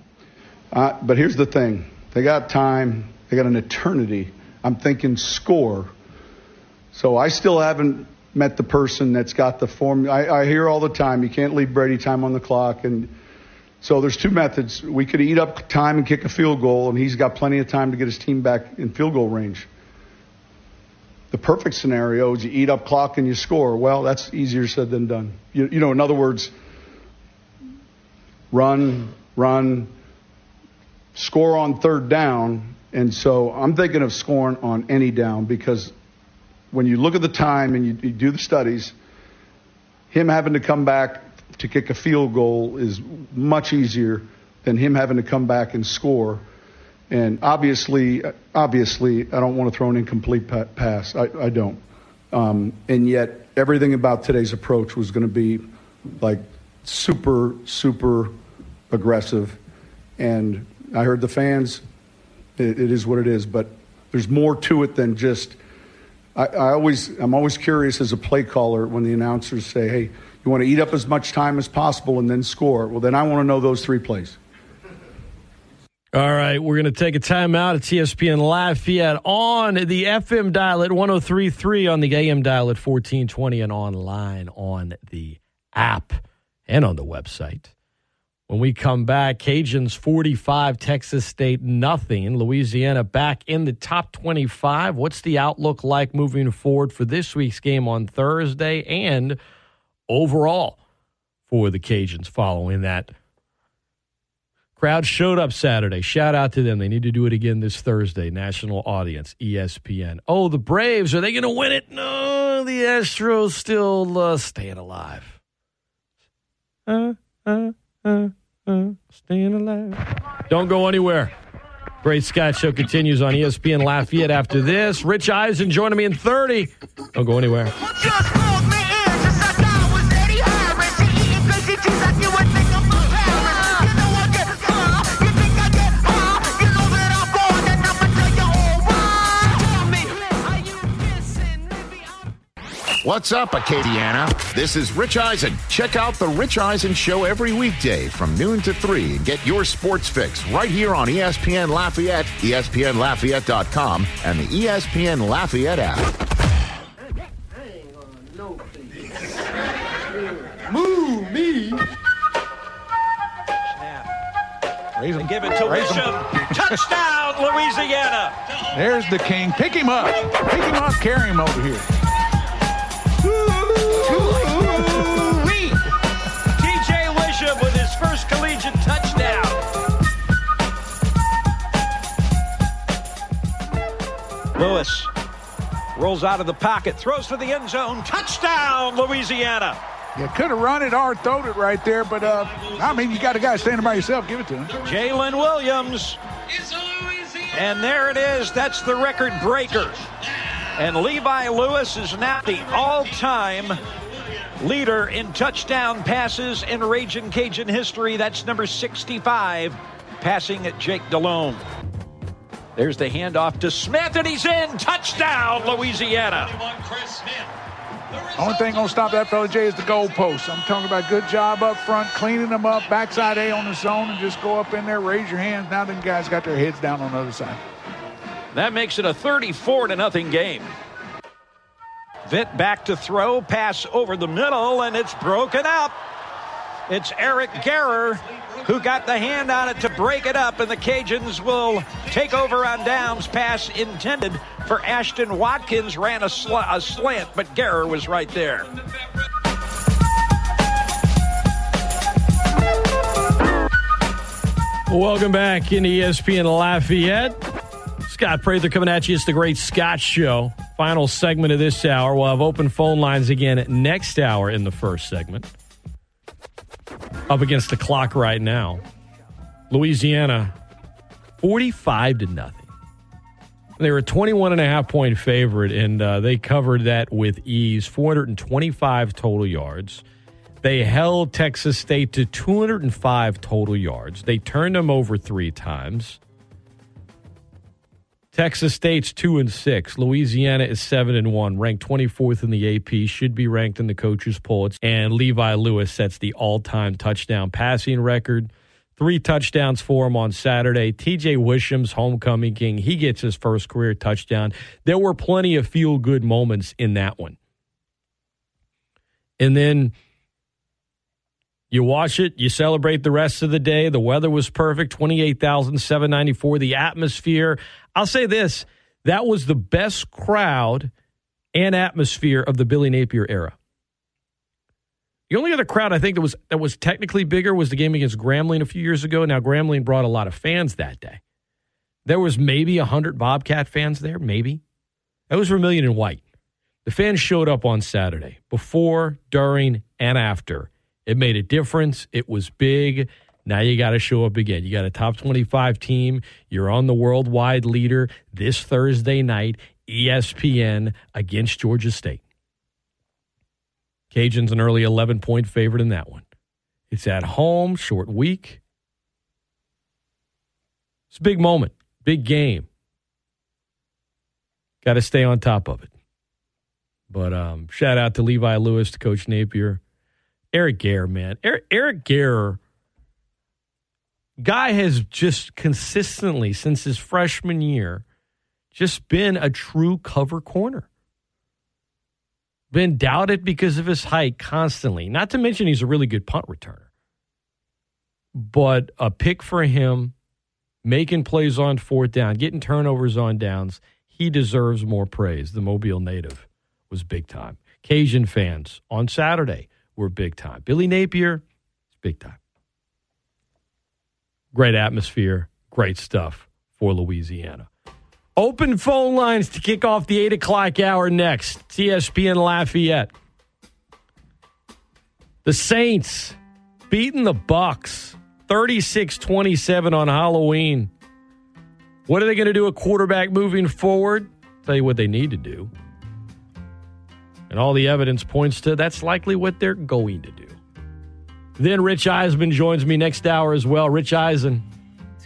Uh, but here's the thing they got time, they got an eternity. I'm thinking score. So I still haven't met the person that's got the form. I, I hear all the time you can't leave Brady time on the clock. And so there's two methods. We could eat up time and kick a field goal, and he's got plenty of time to get his team back in field goal range. The perfect scenario is you eat up clock and you score. Well, that's easier said than done. You, you know, in other words, run, run, score on third down. And so I'm thinking of scoring on any down because when you look at the time and you, you do the studies, him having to come back to kick a field goal is much easier than him having to come back and score. And obviously, obviously, I don't want to throw an incomplete pass. I, I don't. Um, and yet, everything about today's approach was going to be like super, super aggressive. And I heard the fans. It, it is what it is. But there's more to it than just. I, I always, I'm always curious as a play caller when the announcers say, "Hey, you want to eat up as much time as possible and then score." Well, then I want to know those three plays. All right, we're going to take a timeout at ESPN Lafayette on the FM dial at 1033, on the AM dial at 1420, and online on the app and on the website. When we come back, Cajuns 45, Texas State nothing. Louisiana back in the top 25. What's the outlook like moving forward for this week's game on Thursday and overall for the Cajuns following that? Crowd showed up Saturday. Shout out to them. They need to do it again this Thursday. National audience, ESPN. Oh, the Braves, are they going to win it? No, the Astros still uh, staying alive. Uh, uh, uh, uh, staying alive. Don't go anywhere. Great Scott Show continues on ESPN Lafayette after this. Rich Eisen joining me in 30. Don't go anywhere. What's up, Acadiana? This is Rich Eisen. Check out The Rich Eisen Show every weekday from noon to 3 and get your sports fix right here on ESPN Lafayette, ESPNLafayette.com, and the ESPN Lafayette app. Move me. Raise him. Give it to Raise him. Bishop. Touchdown, Louisiana. There's the king. Pick him up. Pick him up. Carry him over here. Lewis rolls out of the pocket, throws to the end zone. Touchdown, Louisiana. You could have run it or thrown it right there, but uh, I mean, you got a guy standing by yourself. Give it to him. Jalen Williams. And there it is. That's the record breaker. And Levi Lewis is now the all time leader in touchdown passes in Raging Cajun history. That's number 65, passing at Jake Delhomme. There's the handoff to Smith, and he's in. Touchdown, Louisiana. Only thing gonna stop that fella Jay is the goalpost. I'm talking about good job up front, cleaning them up, backside A on the zone, and just go up in there, raise your hands. Now them guys got their heads down on the other side. That makes it a 34 to nothing game. Vitt back to throw, pass over the middle, and it's broken up. It's Eric Garror who got the hand on it to break it up, and the Cajuns will take over on downs. Pass intended for Ashtyn Hawkins ran a, sl- a slant, but Garror was right there. Welcome back E ESPN Lafayette. Scott Prather coming at you. It's the Great Scott Show. Final segment of this hour. We'll have open phone lines again next hour in the first segment. Up against the clock right now. Louisiana, 45 to nothing. They were a 21 and a half point favorite, and uh, they covered that with ease 425 total yards. They held Texas State to 205 total yards. They turned them over three times. Texas State's two and six. Louisiana is seven and one, ranked 24th in the AP, should be ranked in the coaches' poll. And Levi Lewis sets the all-time touchdown passing record. Three touchdowns for him on Saturday. TJ Wisham's homecoming king. He gets his first career touchdown. There were plenty of feel good moments in that one. And then you watch it, you celebrate the rest of the day. The weather was perfect 28,794. The atmosphere. I'll say this that was the best crowd and atmosphere of the Billy Napier era. The only other crowd I think that was that was technically bigger was the game against Grambling a few years ago. Now Grambling brought a lot of fans that day. There was maybe hundred Bobcat fans there, maybe. That was Vermillion and White. The fans showed up on Saturday, before, during, and after. It made a difference. It was big. Now you got to show up again. You got a top 25 team. You're on the worldwide leader this Thursday night, ESPN against Georgia State. Cajuns an early 11 point favorite in that one. It's at home, short week. It's a big moment, big game. Got to stay on top of it. But um, shout out to Levi Lewis, to Coach Napier. Eric Gare, man. Eric, Eric Gare, guy has just consistently, since his freshman year, just been a true cover corner. Been doubted because of his height constantly. Not to mention he's a really good punt returner. But a pick for him, making plays on fourth down, getting turnovers on downs, he deserves more praise. The Mobile native was big time. Cajun fans on Saturday were big time. Billy Napier, big time. Great atmosphere, great stuff for Louisiana. Open phone lines to kick off the 8 o'clock hour next. ESPN Lafayette. The Saints beating the Bucs 36-27 on Halloween. What are they going to do a quarterback moving forward? Tell you what they need to do. And all the evidence points to that's likely what they're going to do. Then Rich Eisen joins me next hour as well. Rich Eisen,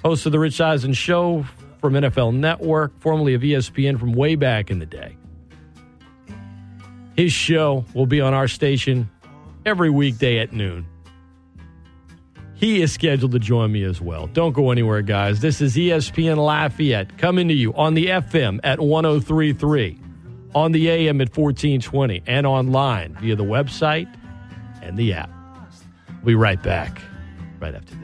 host of the Rich Eisen Show from NFL Network, formerly of ESPN from way back in the day. His show will be on our station every weekday at noon. He is scheduled to join me as well. Don't go anywhere, guys. This is ESPN Lafayette coming to you on the FM at 1033, on the AM at 1420, and online via the website and the app. We'll be right back right after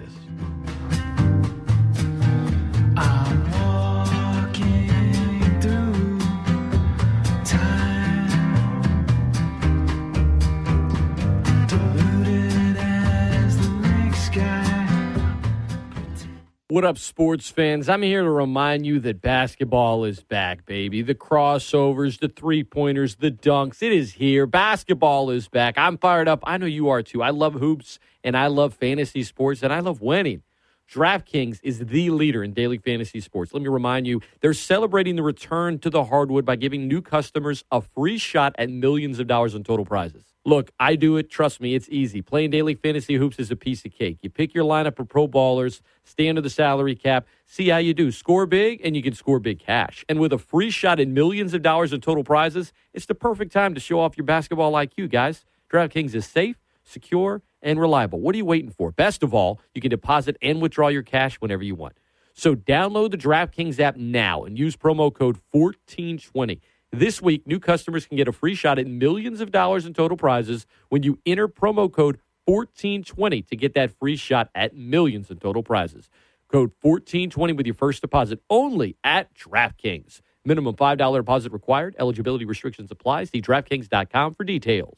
What up, sports fans? I'm here to remind you that basketball is back, baby. The crossovers, the three pointers, the dunks, it is here. Basketball is back. I'm fired up. I know you are too. I love hoops and I love fantasy sports and I love winning. DraftKings is the leader in daily fantasy sports. Let me remind you, they're celebrating the return to the hardwood by giving new customers a free shot at millions of dollars in total prizes. Look, I do it. Trust me, it's easy. Playing daily fantasy hoops is a piece of cake. You pick your lineup of pro ballers, stay under the salary cap, see how you do. Score big, and you can score big cash. And with a free shot at millions of dollars in total prizes, it's the perfect time to show off your basketball IQ, guys. DraftKings is safe, secure, and reliable. What are you waiting for? Best of all, you can deposit and withdraw your cash whenever you want. So download the DraftKings app now and use promo code 1420. This week, new customers can get a free shot at millions of dollars in total prizes when you enter promo code 1420 to get that free shot at millions in total prizes. Code 1420 with your first deposit only at DraftKings. Minimum $5 deposit required. Eligibility restrictions apply. See DraftKings.com for details.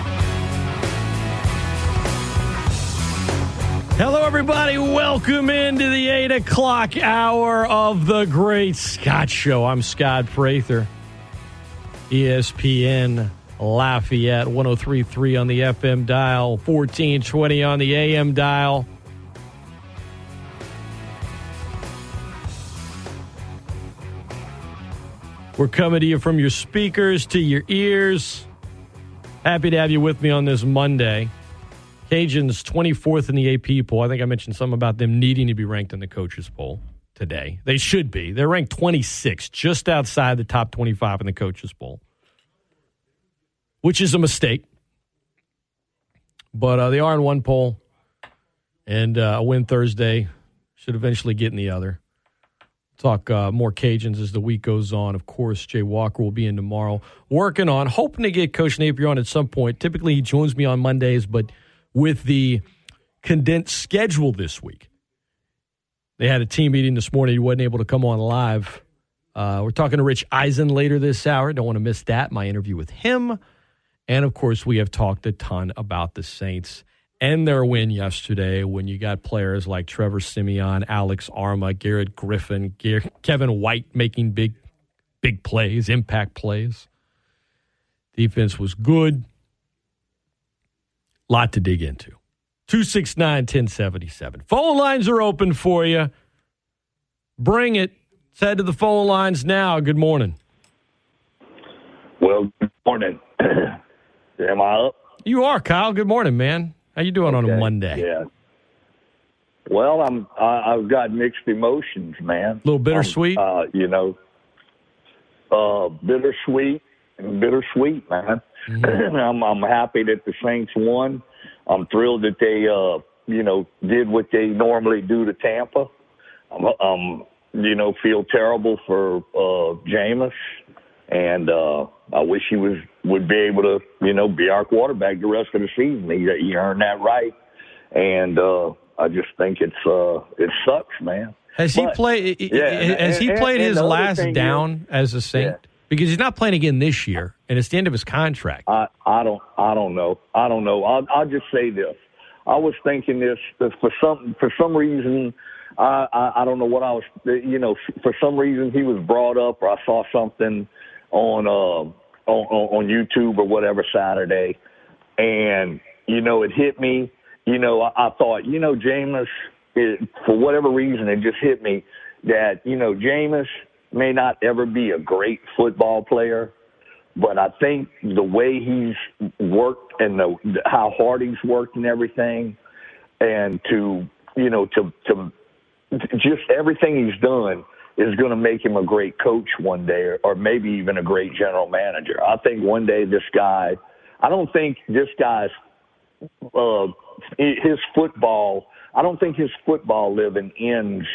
Hello, everybody. Welcome into the 8 o'clock hour of the Great Scott Show. I'm Scott Prather. ESPN Lafayette, 1033 on the FM dial, 1420 on the AM dial. We're coming to you from your speakers to your ears. Happy to have you with me on this Monday. Cajuns 24th in the AP poll. I think I mentioned something about them needing to be ranked in the coaches poll today. They should be. They're ranked 26, just outside the top 25 in the coaches poll, which is a mistake. But uh, they are in one poll, and uh, a win Thursday should eventually get in the other. Talk uh, more Cajuns as the week goes on. Of course, Jay Walker will be in tomorrow, working on, hoping to get Coach Napier on at some point. Typically, he joins me on Mondays, but with the condensed schedule this week. They had a team meeting this morning. He wasn't able to come on live. Uh, we're talking to Rich Eisen later this hour. Don't want to miss that. My interview with him. And of course, we have talked a ton about the Saints and their win yesterday when you got players like Trevor Siemian, Alex Arma, Garrett Griffin, Gar- Kevin White making big, big plays, impact plays. Defense was good lot to dig into. 269 1077. Phone lines are open for you. Bring it. Let's head to the phone lines now. Good morning. Well, good morning. *clears throat* Am I up? You are, Kyle. Good morning, man. How you doing on a Monday? Yeah. Well, I'm. I, I've got mixed emotions, man. A little bittersweet. Uh, you know, uh, bittersweet and bittersweet, man. Mm-hmm. *clears throat* I'm I'm happy that the Saints won. I'm thrilled that they uh you know did what they normally do to Tampa. I'm um you know feel terrible for uh Jameis and uh I wish he was would be able to you know be our quarterback the rest of the season. He he earned that right, and uh I just think it's uh it sucks, man. Has he But- played? Yeah, has and- he played and his the last thing is- down as a Saint? Because he's not playing again this year, and it's the end of his contract. I I don't I don't know I don't know. I'll I'll just say this. I was thinking this for some for some reason. I, I I don't know what I was you know for some reason he was brought up or I saw something on uh on on, on YouTube or whatever Saturday, and you know it hit me. You know I, I thought you know Jameis it, for whatever reason it just hit me that you know Jameis may not ever be a great football player, but I think the way he's worked and the how hard he's worked and everything, and to you know to to just everything he's done is going to make him a great coach one day, or, or maybe even a great general manager. I think one day this guy, I don't think this guy's uh, his football. I don't think his football living ends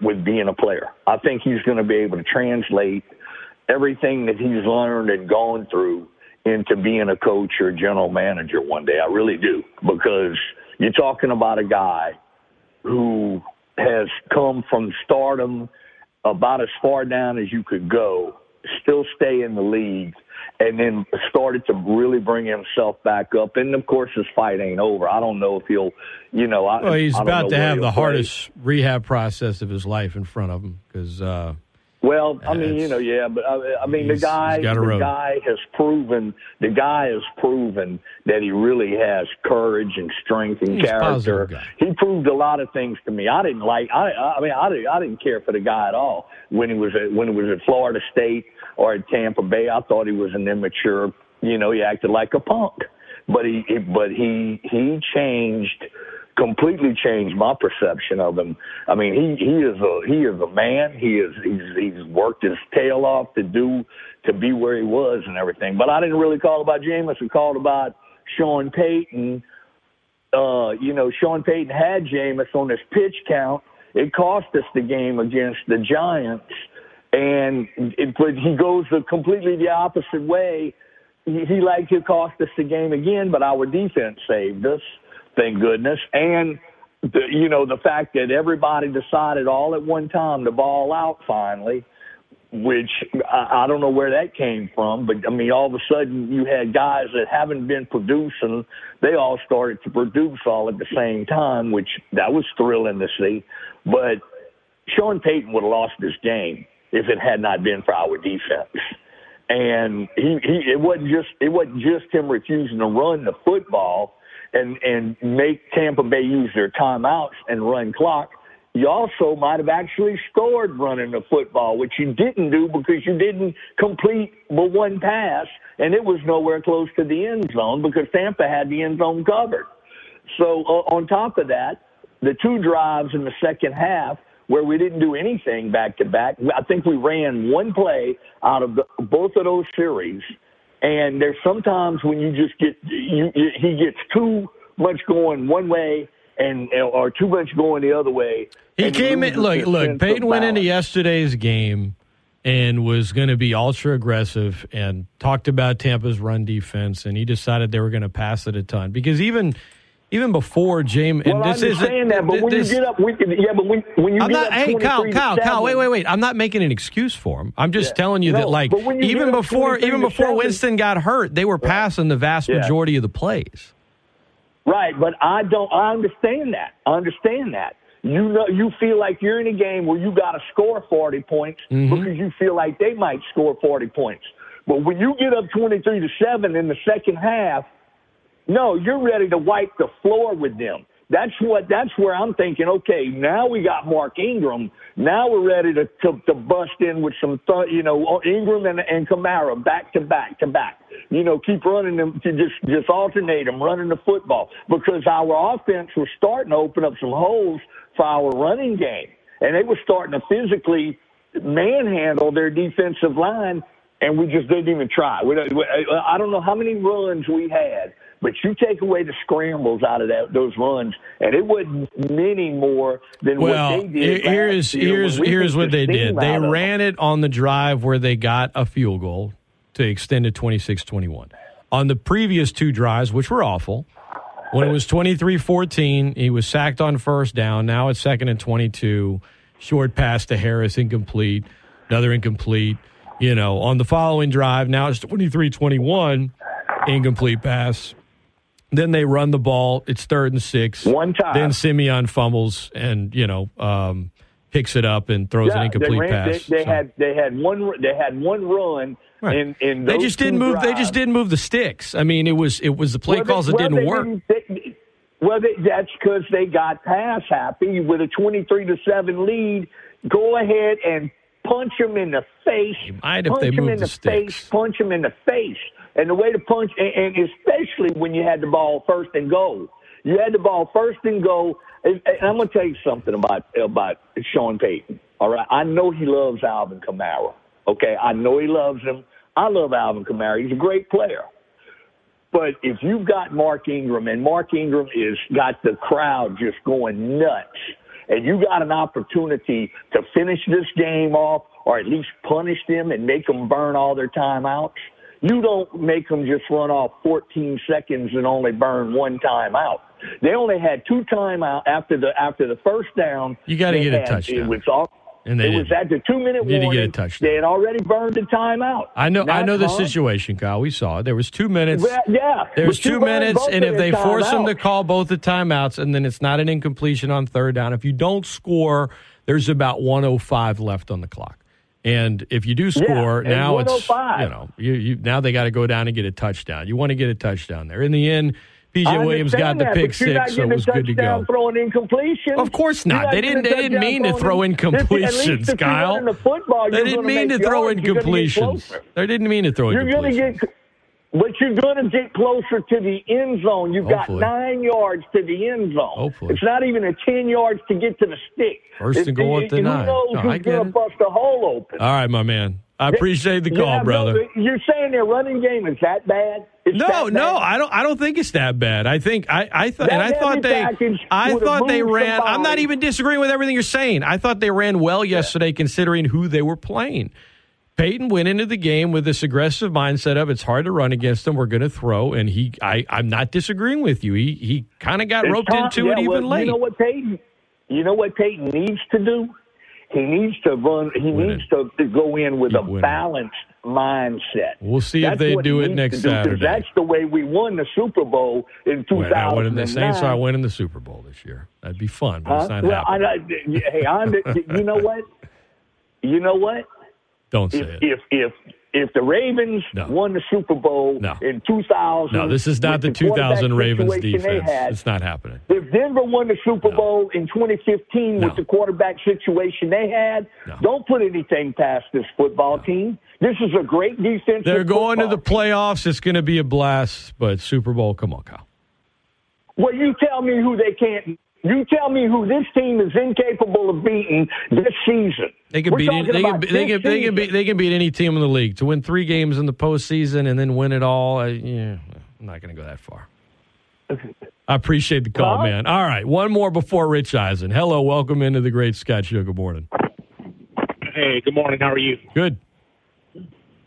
with being a player. I think he's going to be able to translate everything that he's learned and gone through into being a coach or general manager one day. I really do because you're talking about a guy who has come from stardom about as far down as you could go, still stay in the league, and then started to really bring himself back up. And of course, his fight ain't over. I don't know if he'll, you know, I, Well, he's I about to have the play. hardest rehab process of his life in front of him because uh, Well, I mean, you know, yeah, but I, I mean, the guy, he's got a the road. guy has proven, the guy has proven that he really has courage and strength and He's character. He proved a lot of things to me. I didn't like. I, I mean, I didn't, I didn't care for the guy at all when he was at, when he was at Florida State or at Tampa Bay. I thought he was an immature. You know, he acted like a punk. But he but he he changed completely changed my perception of him. I mean, he he is a he is a man. He is he's he's worked his tail off to do to be where he was and everything. But I didn't really call about Jameis. I called about Sean Payton. Uh, you know, Sean Payton had Jameis on his pitch count. It cost us the game against the Giants, and it, but he goes the completely the opposite way. He, he like to cost us the game again, but our defense saved us thank goodness. And the, you know the fact that everybody decided all at one time to ball out finally, which I, I don't know where that came from, but I mean all of a sudden you had guys that haven't been producing, they all started to produce all at the same time, which that was thrilling to see. But Sean Payton would have lost this game if it had not been for our defense. And he, he it wasn't just it wasn't just him refusing to run the football and and make Tampa Bay use their timeouts and run clock. You also might have actually scored running the football, which you didn't do because you didn't complete but one pass, and it was nowhere close to the end zone because Tampa had the end zone covered. So uh, on top of that, the two drives in the second half where we didn't do anything back to back. I think we ran one play out of the, both of those series and there's sometimes when you just get you, you he gets too much going one way and or too much going the other way. He came in. Look, look. Payton went into yesterday's game and was going to be ultra aggressive and talked about Tampa's run defense, and he decided they were going to pass it a ton because even even before James. Well, this I understand that, but when you get up, we can, yeah, but when, when you I'm get not. up Hey, Kyle, 23 to Kyle, Kyle. Wait, wait, wait. I'm not making an excuse for him. I'm just Yeah. telling you No, that, like, you even before, even before 7 Winston got hurt, they were passing the vast Yeah. majority of the plays. Right, but I don't. I understand that. I understand that. You know, you feel like you're in a game where you got to score 40 points Mm-hmm. because you feel like they might score 40 points. But when you get up 23 to seven in the second half, no, you're ready to wipe the floor with them. That's what. That's where I'm thinking. Okay, now we got Mark Ingram. Now we're ready to to, to bust in with some, th- you know, uh, Ingram and, and Kamara back to back to back. You know, keep running them to just just alternate them, running the football because our offense was starting to open up some holes for our running game, and they were starting to physically manhandle their defensive line, and we just didn't even try. We, we, I don't know how many runs we had, but you take away the scrambles out of that, those runs, and it wasn't many more than Well, what they did. here- here's, here's, here's what the they did. They ran it on the drive where they got a field goal to extend to 26-21. On the previous two drives, which were awful, when it was 23-14, he was sacked on first down. Now it's second and 22. Short pass to Harris, incomplete. Another incomplete. You know, on the following drive, now it's 23-21, incomplete pass. Then they run the ball. It's third and six. One time. Then Siemian fumbles and you know um, picks it up and throws an incomplete they ran, pass. They, they So- had they had one they had one run Right. in in they just didn't move. They just didn't move the sticks. I mean, it was it was the play Well, they- calls that well, didn't they work. they- well, they, that's because they got pass happy with a twenty-three to seven lead. Go ahead and punch them in the face. punch they them moved in the the, face. Punch them in the face. And the way to punch, and, and especially when you had the ball first and goal, you had the ball first and goal. And, and I'm going to tell you something about about Sean Payton. All right, I know he loves Alvin Kamara. Okay, I know he loves him. I love Alvin Kamara. He's a great player. But if you've got Mark Ingram and Mark Ingram is got the crowd just going nuts, and you got an opportunity to finish this game off or at least punish them and make them burn all their timeouts, you don't make them just run off 14 seconds and only burn one timeout. They only had two timeout after the after the first down. You gotta they get a had- touchdown. It was all. And they it was at the two minute Need to get a warning. touchdown. They had already burned the timeout. I know. I know the fun. situation, Kyle. We saw it. There was two minutes. Well, yeah, There's but you two minutes, and if they force them to call both the timeouts, and then it's not an incompletion on third down. If you don't score, there's about 105 left on the clock. And if you do score, and now it's 105. you know you, you now they got to go down and get a touchdown. You want to get a touchdown there. In the end, PJ Williams got the that, pick six, so it was good to go. Throwing incompletion. Of course not. They didn't. They didn't mean to throw incompletions, Kyle. The football, They didn't mean to throw incompletions. They didn't mean to throw You're going to get. But you're going to get closer to the end zone. You've Hopefully. got nine yards to the end zone. Hopefully. It's not even a 10 yards to get to the stick. First and goal at the who nine. knows No, who's going to bust a hole open? All right, my man. I appreciate the call, Yeah, no, brother. you're saying their running game is that bad? It's No, that no. I don't. I don't think it's that bad. I think I, I thought, and I thought they, I thought they ran. I'm not even disagreeing with everything you're saying. I thought they ran well yesterday, considering who they were playing. Payton went into the game with this aggressive mindset of it's hard to run against them. We're going to throw, and he. I, I'm not disagreeing with you. He he kind of got It's roped into yeah, it even well, late. You know what Payton? You know what Payton needs to do? He needs to run. He needs to, to go in with a balanced mindset. We'll see if they do it next do, Saturday. That's the way we won the Super Bowl in We're not winning the 2009. Saints are winning the Super Bowl this year. That'd be fun, but Huh? it's not well, happening. I, I, hey, I, under- you know what? You know what? Don't say If it. if if if the Ravens won the Super Bowl in 2000, No, this is not the with quarterback 2000 Ravens defense. had, It's not happening. If Denver won the Super Bowl in 2015 with the quarterback situation they had, don't put anything past this football team. This is a great defensive. They're going to the playoffs. It's going to be a blast, but Super Bowl, come on, Kyle. Well, you tell me who they can't. You tell me who this team is incapable of beating this season. They can We're beat any, they can they this can they can beat they can beat any team in the league to win three games in the postseason and then win it all. I, yeah, I'm not going to go that far. I appreciate the call, Huh? man. All right, one more before Rich Eisen. Hello, welcome into the Great Scott Show. Good morning. Hey, good morning. How are you? Good.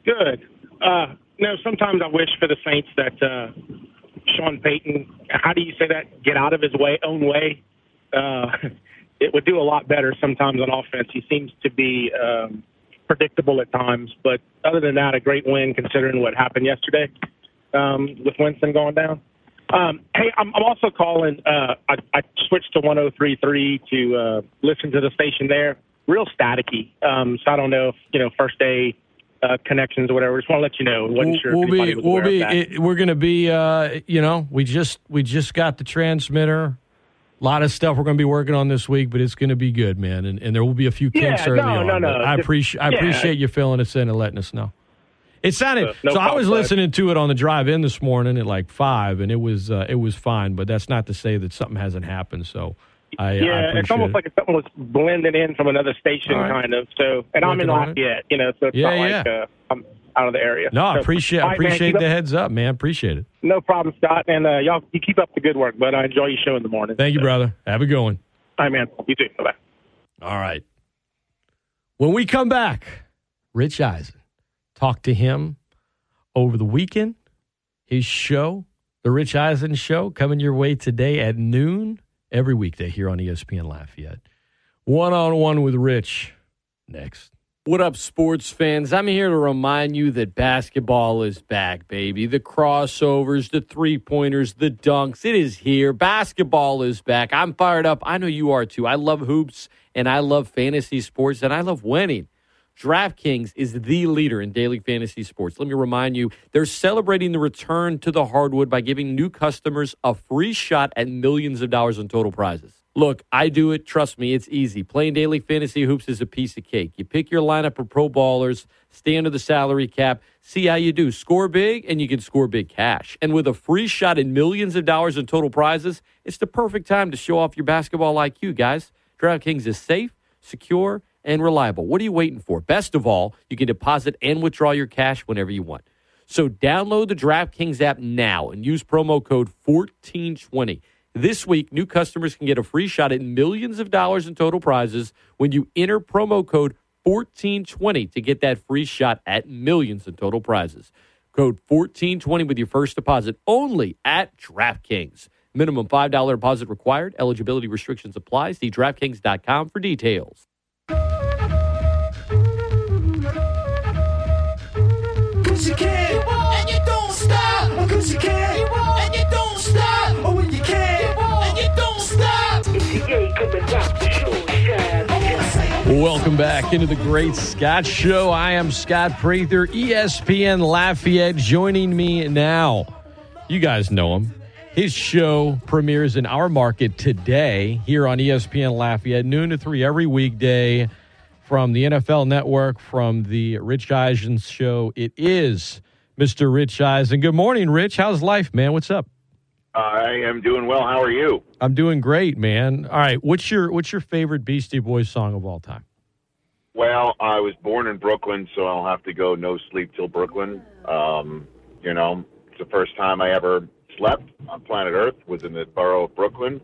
Good. Uh, no, sometimes I wish for the Saints that uh, Sean Payton, how do you say that? Get out of his way, own way. Uh, *laughs* it would do a lot better sometimes on offense. He seems to be um, predictable at times, but other than that, a great win considering what happened yesterday um, with Winston going down. Um, hey, I'm, I'm also calling. Uh, I, I switched to 103.3 to uh, listen to the station there. Real staticky. Um, so I don't know if you know first day uh, connections or whatever. Just want to let you know. Wasn't sure we'll be we'll be it, we're going to be uh, you know we just we just got the transmitter. A lot of stuff we're going to be working on this week, but it's going to be good, man. And, and there will be a few kinks Yeah, early no, on. no, no. I appreciate I yeah. appreciate you filling us in and letting us know. It sounded Uh, no so. I was listening to it on the drive in this morning at like five, and it was uh, it was fine. But that's not to say that something hasn't happened. So I, I yeah, appreciate it's almost it. like something was blended in from another station, right. kind of. So, and I'm in Working on it. Lafayette, you know, so it's Yeah, not like uh, I'm out of the area. no, I So, appreciate I right, man, appreciate keep the up- heads up, man. Appreciate it. No problem, Scott, and uh, y'all you keep up the good work, but I enjoy your show in the morning. Thank you, brother. Have a good one. All right, man. You too. Bye bye. All right. When we come back, Rich Eisen, talk to him over the weekend. His show, The Rich Eisen Show, coming your way today at noon every weekday here on ESPN Lafayette. One on one with Rich next. What up, sports fans? I'm here to remind you that basketball is back, baby. The crossovers, the three pointers, the dunks, it is here. Basketball is back. I'm fired up. I know you are too. I love hoops and I love fantasy sports and I love winning. DraftKings is the leader in daily fantasy sports. Let me remind you, they're celebrating the return to the hardwood by giving new customers a free shot at millions of dollars in total prizes. Look, I do it. Trust me, it's easy. Playing daily fantasy hoops is a piece of cake. You pick your lineup of pro ballers, stay under the salary cap, see how you do. Score big, and you can score big cash. And with a free shot at millions of dollars in total prizes, it's the perfect time to show off your basketball IQ, guys. DraftKings is safe, secure, and reliable. What are you waiting for? Best of all, you can deposit and withdraw your cash whenever you want. So download the DraftKings app now and use promo code 1420. This week, new customers can get a free shot at millions of dollars in total prizes when you enter promo code 1420 to get that free shot at millions in total prizes. Code 1420 with your first deposit only at DraftKings. Minimum $5 deposit required. Eligibility restrictions apply. See DraftKings.com for details. Cause you can, and you don't stop. Cause you can, and you don't stop. Oh, when you can, and you don't stop. If you ain't coming rock the show, shine. Welcome back into the Great Scott Show. I am Scott Prather, ESPN Lafayette, joining me now. You guys know him. His show premieres in our market today here on ESPN Lafayette, noon to 3 every weekday from the NFL Network, from the Rich Eisen Show. It is Mr. Rich Eisen. Good morning, Rich. How's life, man? What's up? I am doing well. How are you? I'm doing great, man. All right, what's your what's your favorite Beastie Boys song of all time? Well, I was born in Brooklyn, so I'll have to go no sleep till Brooklyn. Um, you know, it's the first time I ever slept on planet Earth was in the borough of Brooklyn.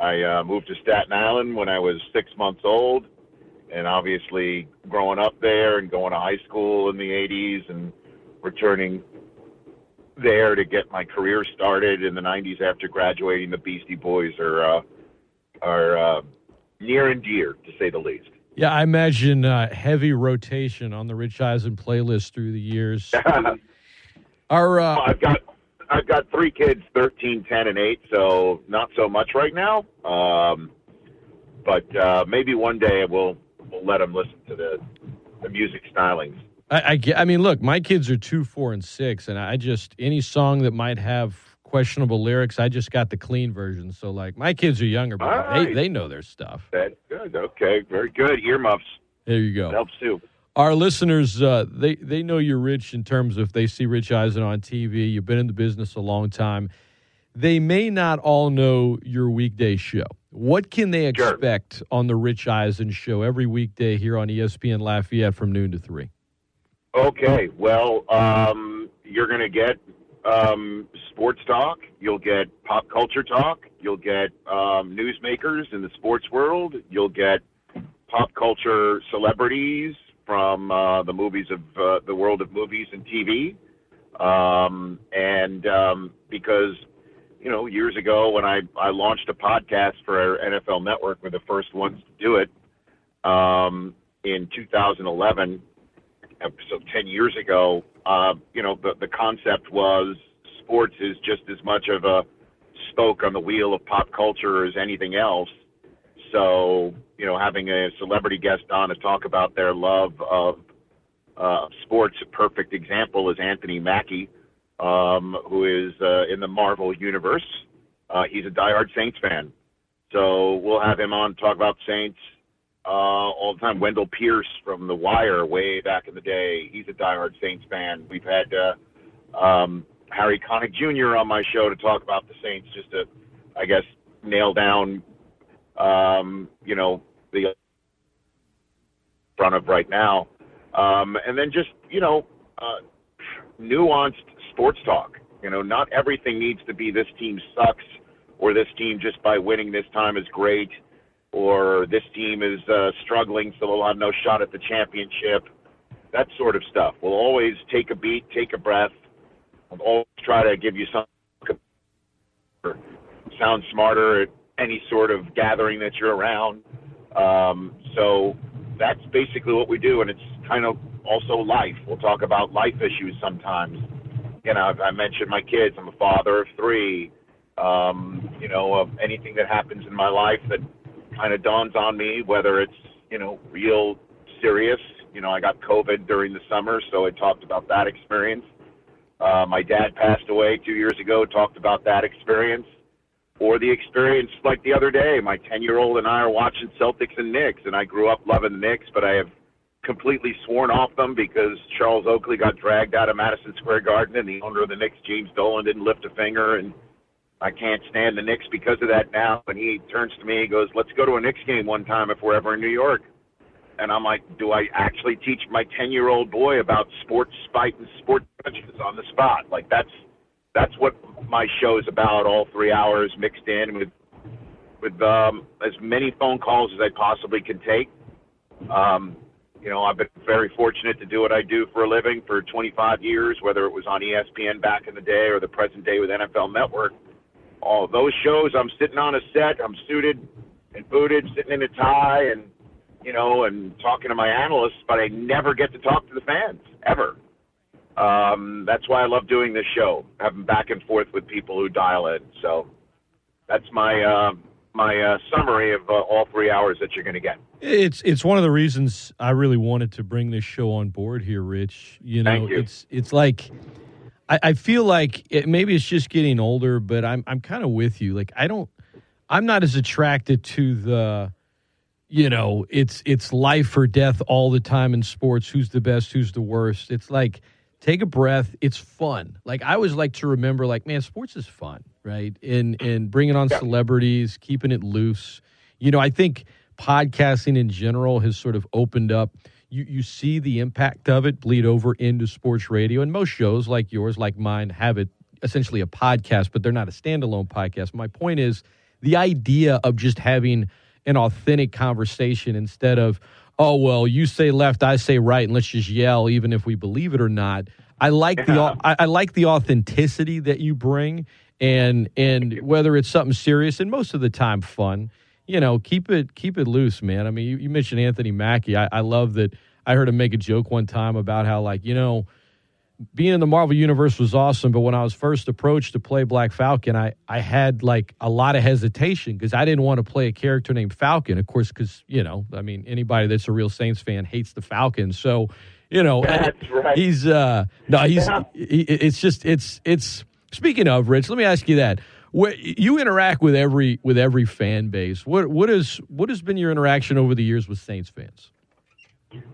I uh, moved to Staten Island when I was six months old, and obviously growing up there and going to high school in the '80s and returning there to get my career started in the '90s after graduating. The Beastie Boys are uh, are uh, near and dear, to say the least. Yeah, I imagine uh, heavy rotation on the Rich Eisen playlist through the years. *laughs* Our uh, I've got I've got three kids, 13, 10, and 8, so not so much right now. Um, but uh, maybe one day we'll we'll let them listen to the the music stylings. I, I, I mean, look, my kids are two, four, and six, and I just any song that might have questionable lyrics, I just got the clean version. So, like, my kids are younger, but All they right. they know their stuff. That's good. Okay, very good. Earmuffs There you go. helps too. Our listeners, uh, they they know you're rich in terms of if they see Rich Eisen on TV. You've been in the business a long time. They may not all know your weekday show. What can they expect on the Rich Eisen show every weekday here on ESPN Lafayette from noon to three? Okay, well, um, you're going to get um, sports talk. You'll get pop culture talk. You'll get um, newsmakers in the sports world. You'll get pop culture celebrities from uh, the movies of uh, the world of movies and TV. Um, and um, because you know, years ago when I I launched a podcast for our NFL Network, we're the first ones to do it um, in 2011 uh, so 10 years ago, uh, you know, the, the concept was sports is just as much of a spoke on the wheel of pop culture as anything else. So, you know, having a celebrity guest on to talk about their love of uh, sports, a perfect example is Anthony Mackie, um, who is uh, in the Marvel universe. Uh, he's a diehard Saints fan. So we'll have him on talk about Saints uh, all the time. Wendell Pierce from The Wire, way back in the day, he's a diehard Saints fan. We've had uh, um, Harry Connick Jr. on my show to talk about the Saints, just to, I guess, nail down, um, you know, the front of right now, um, and then just you know, uh, nuanced sports talk. You know, not everything needs to be this team sucks or this team just by winning this time is great or this team is uh, struggling, so they'll have no shot at the championship. That sort of stuff. We'll always take a beat, take a breath. I'll always try to give you something sound smarter at any sort of gathering that you're around. Um, so that's basically what we do, and it's kind of also life. We'll talk about life issues sometimes. You know, I mentioned my kids. I'm a father of three. Um, you know, of anything that happens in my life that kind of dawns on me, whether it's, you know, real serious. You know, I got COVID during the summer, so I talked about that experience. Uh, my dad passed away two years ago, talked about that experience. Or the experience like the other day, my 10 year old and I are watching Celtics and Knicks, and I grew up loving the Knicks, but I have completely sworn off them because Charles Oakley got dragged out of Madison Square Garden, and the owner of the Knicks, James Dolan, didn't lift a finger, and I can't stand the Knicks because of that now. And he turns to me, he goes, "Let's go to a Knicks game one time if we're ever in New York." And I'm like, "Do I actually teach my 10 year old boy about sports spite and sports prejudice on the spot?" Like that's that's what my show is about. All three hours mixed in with with um, as many phone calls as I possibly can take. Um, you know, I've been very fortunate to do what I do for a living for 25 years, whether it was on ESPN back in the day or the present day with NFL Network. All those shows, I'm sitting on a set, I'm suited and booted, sitting in a tie, and you know, and talking to my analysts, but I never get to talk to the fans ever. Um, that's why I love doing this show, having back and forth with people who dial in. So that's my uh, my uh, summary of uh, all three hours that you're going to get. It's it's one of the reasons I really wanted to bring this show on board here, Rich. You know, you. it's it's like I, I feel like it, maybe it's just getting older, but I'm I'm kind of with you. Like I don't, I'm not as attracted to the, you know, it's it's life or death all the time in sports. Who's the best? Who's the worst? It's like take a breath. It's fun. Like I always like to remember, like man, sports is fun, right? And and bringing on celebrities, keeping it loose. You know, I think podcasting in general has sort of opened up. You you see the impact of it bleed over into sports radio, and most shows like yours, like mine, have it essentially a podcast, but they're not a standalone podcast. My point is the idea of just having an authentic conversation instead of oh well you say left i say right and let's just yell even if we believe it or not i like the I, I like the authenticity that you bring and and whether it's something serious and most of the time fun you know keep it keep it loose man i mean you, you mentioned anthony mackie I, I love that i heard him make a joke one time about how like you know being in the Marvel universe was awesome, but when I was first approached to play Black Falcon, I, I had like a lot of hesitation because I didn't want to play a character named Falcon, of course, because you know, I mean, anybody that's a real Saints fan hates the Falcons, so you know, right. he's uh, no, he's Yeah. he, it's just it's it's. Speaking of Rich, let me ask you that. What, you interact with every with every fan base. What what is what has been your interaction over the years with Saints fans?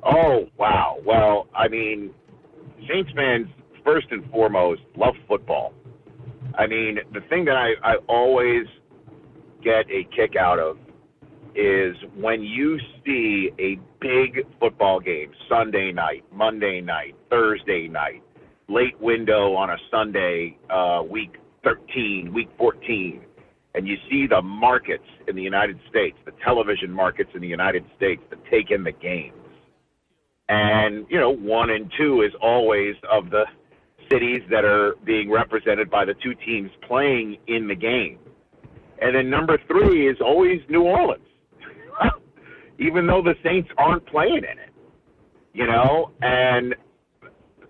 Oh wow! Well, I mean, Saints fans first and foremost love football. I mean, the thing that I, I always get a kick out of is when you see a big football game Sunday night, Monday night, Thursday night, late window on a Sunday, uh, week 13, week 14, and you see the markets in the United States, the television markets in the United States that take in the games. And, you know, one and two is always of the cities that are being represented by the two teams playing in the game. And then number three is always New Orleans, *laughs* even though the Saints aren't playing in it, you know, and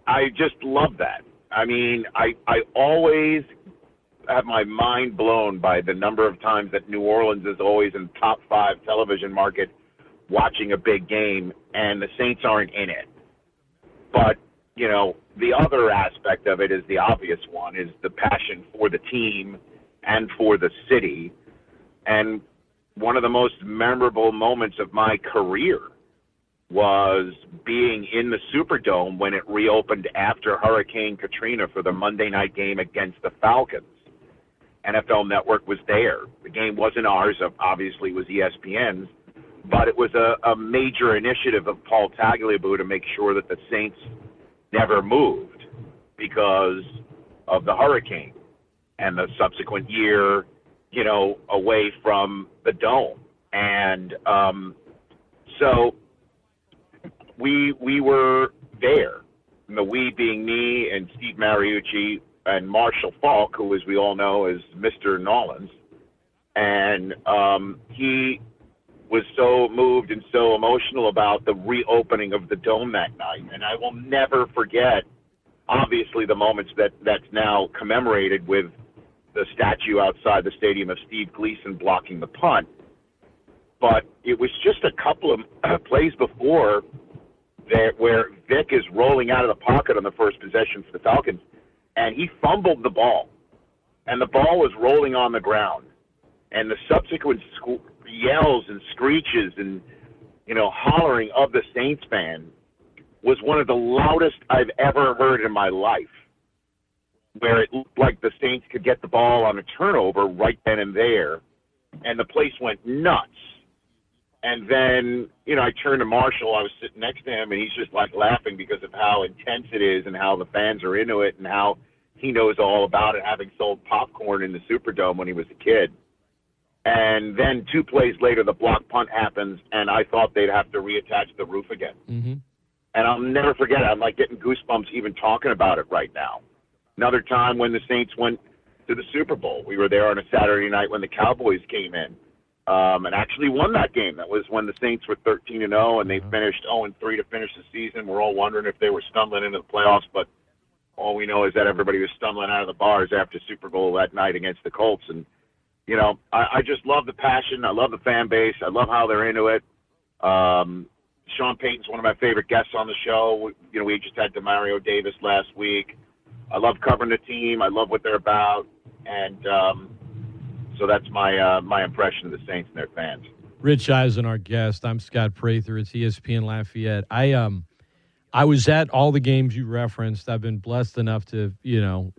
I just love that. I mean, I, I always have my mind blown by the number of times that New Orleans is always in top five television market watching a big game and the Saints aren't in it. But, you know, the other aspect of it is the obvious one is the passion for the team and for the city. And one of the most memorable moments of my career was being in the Superdome when it reopened after Hurricane Katrina for the Monday night game against the Falcons. NFL Network was there. The game wasn't ours, obviously, it was ESPN's, but it was a, a major initiative of Paul Tagliabue to make sure that the Saints never moved because of the hurricane and the subsequent year, you know, away from the dome. And um, so we we were there. And the we being me and Steve Mariucci and Marshall Faulk, who, as we all know, is Mr. Nolans. And um, he was so moved and so emotional about the reopening of the dome that night. And I will never forget, obviously, the moments that that's now commemorated with the statue outside the stadium of Steve Gleason blocking the punt. But it was just a couple of *clears throat* plays before that where Vick is rolling out of the pocket on the first possession for the Falcons, and he fumbled the ball, and the ball was rolling on the ground, and the subsequent sc- yells and screeches and you know hollering of the Saints fan was one of the loudest I've ever heard in my life. Where it looked like the Saints could get the ball on a turnover right then and there, and the place went nuts. And then, you know, I turned to Marshall. I was sitting next to him, and he's just like laughing because of how intense it is and how the fans are into it and how he knows all about it, having sold popcorn in the Superdome when he was a kid. And then two plays later, the block punt happens, and I thought they'd have to reattach the roof again. Mm-hmm. And I'll never forget it. I'm like getting goosebumps even talking about it right now. Another time when the Saints went to the Super Bowl, we were there on a Saturday night when the Cowboys came in um, and actually won that game. That was when the Saints were 13 and 0, and they finished 0 and 3 to finish the season. We're all wondering if they were stumbling into the playoffs, but all we know is that everybody was stumbling out of the bars after Super Bowl that night against the Colts. And you know, I, I just love the passion. I love the fan base. I love how they're into it. Um, Sean Payton's one of my favorite guests on the show. We, you know, we just had Demario Davis last week. I love covering the team. I love what they're about, and um, so that's my uh, my impression of the Saints and their fans. Rich Eisen, our guest. I'm Scott Prather. It's ESPN Lafayette. I um, I was at all the games you referenced. I've been blessed enough to, you know,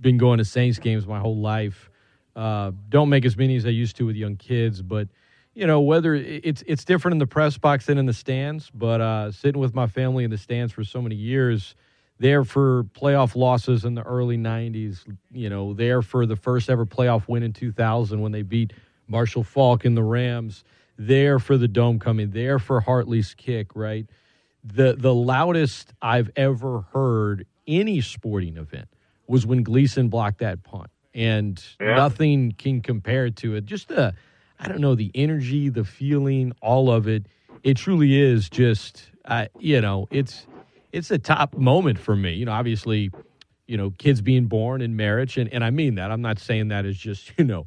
been going to Saints games my whole life. Uh, don't make as many as I used to with young kids, but you know whether it's it's different in the press box than in the stands. But uh, sitting with my family in the stands for so many years, there for playoff losses in the early '90s. You know, there for the first ever playoff win in 2000 when they beat Marshall Faulk and the Rams. There for the dome coming. There for Hartley's kick. Right. The the loudest I've ever heard any sporting event was when Gleason blocked that punt, and Yeah. nothing can compare to it. Just the, I don't know, the energy, the feeling, all of it. It truly is just, uh, you know, it's it's a top moment for me. You know, obviously, you know, kids being born and marriage, and, and I mean that. I'm not saying that is just, *laughs* you know,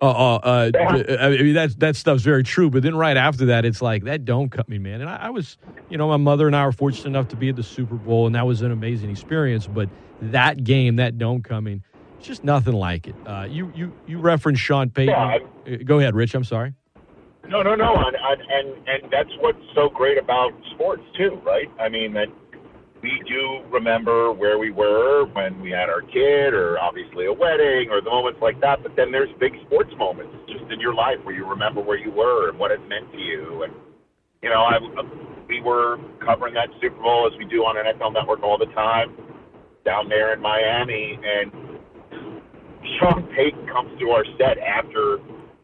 uh, uh, uh, I mean that that stuff's very true. But then right after that, it's like that don't cut me, man. And I, I was, you know, my mother and I were fortunate enough to be at the Super Bowl, and that was an amazing experience. But that game, that dome coming, it's just nothing like it. Uh, you you you referenced Sean Payton. Yeah, Uh, Go ahead, Rich. I'm sorry. No, no, no, and and and that's what's so great about sports too, right? I mean that we do remember where we were when we had our kid, or obviously a wedding, or the moments like that. But then there's big sports moments just in your life where you remember where you were and what it meant to you. And you know, I we were covering that Super Bowl as we do on NFL Network all the time down there in Miami, and Sean Payton comes to our set after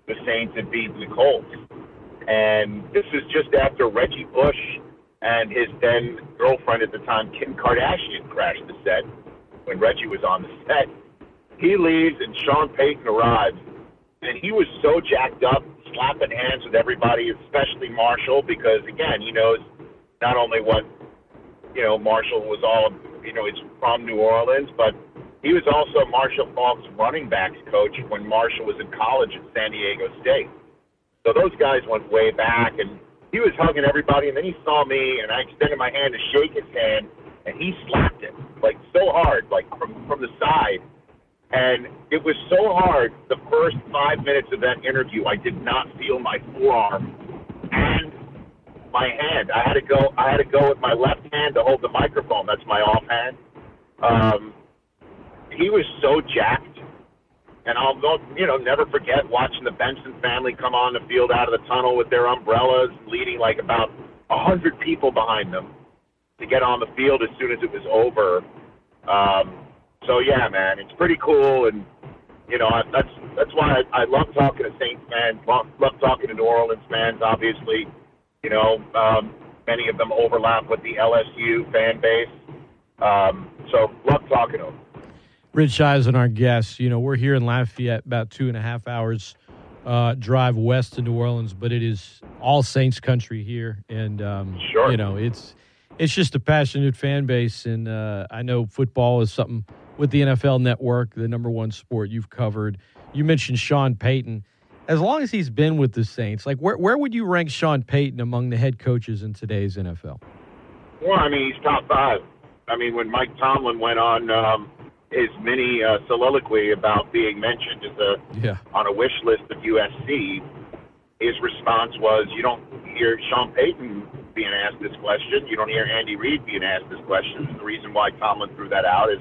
the Saints had beaten the Colts. And this is just after Reggie Bush and his then girlfriend at the time, Kim Kardashian, crashed the set when Reggie was on the set. He leaves and Sean Payton arrives. And he was so jacked up, slapping hands with everybody, especially Marshall, because again, he knows not only what you know Marshall was all you know, he's from New Orleans, but he was also Marshall Faulk's running backs coach when Marshall was in college at San Diego State. So those guys went way back, and he was hugging everybody, and then he saw me, and I extended my hand to shake his hand, and he slapped him like so hard, like from from the side. And it was so hard the first five minutes of that interview. I did not feel my forearm and my hand. I had to go. I had to go with my left hand to hold the microphone. That's my off hand. Um, he was so jacked, and I'll go, you know never forget watching the Benson family come on the field out of the tunnel with their umbrellas, leading like about a hundred people behind them to get on the field as soon as it was over. Um, so yeah, man, it's pretty cool, and you know I, that's that's why I, I love talking to Saints fans, love, love talking to New Orleans fans. Obviously, you know um, many of them overlap with the LSU fan base, um, so love talking to them. Rich Eisen, our guest. You know, we're here in Lafayette, about two and a half hours uh, drive west to New Orleans, but it is all Saints country here, and um, Sure. you know, it's it's just a passionate fan base, and uh, I know football is something with the NFL Network, the number one sport you've covered. You mentioned Sean Payton. As long as he's been with the Saints, like where where would you rank Sean Payton among the head coaches in today's NFL? Well, I mean, he's top five. I mean, when Mike Tomlin went on um, his mini uh, soliloquy about being mentioned as a Yeah. on a wish list of USC, his response was, "You don't hear Sean Payton being asked this question. You don't hear Andy Reid being asked this question." And the reason why Tomlin threw that out is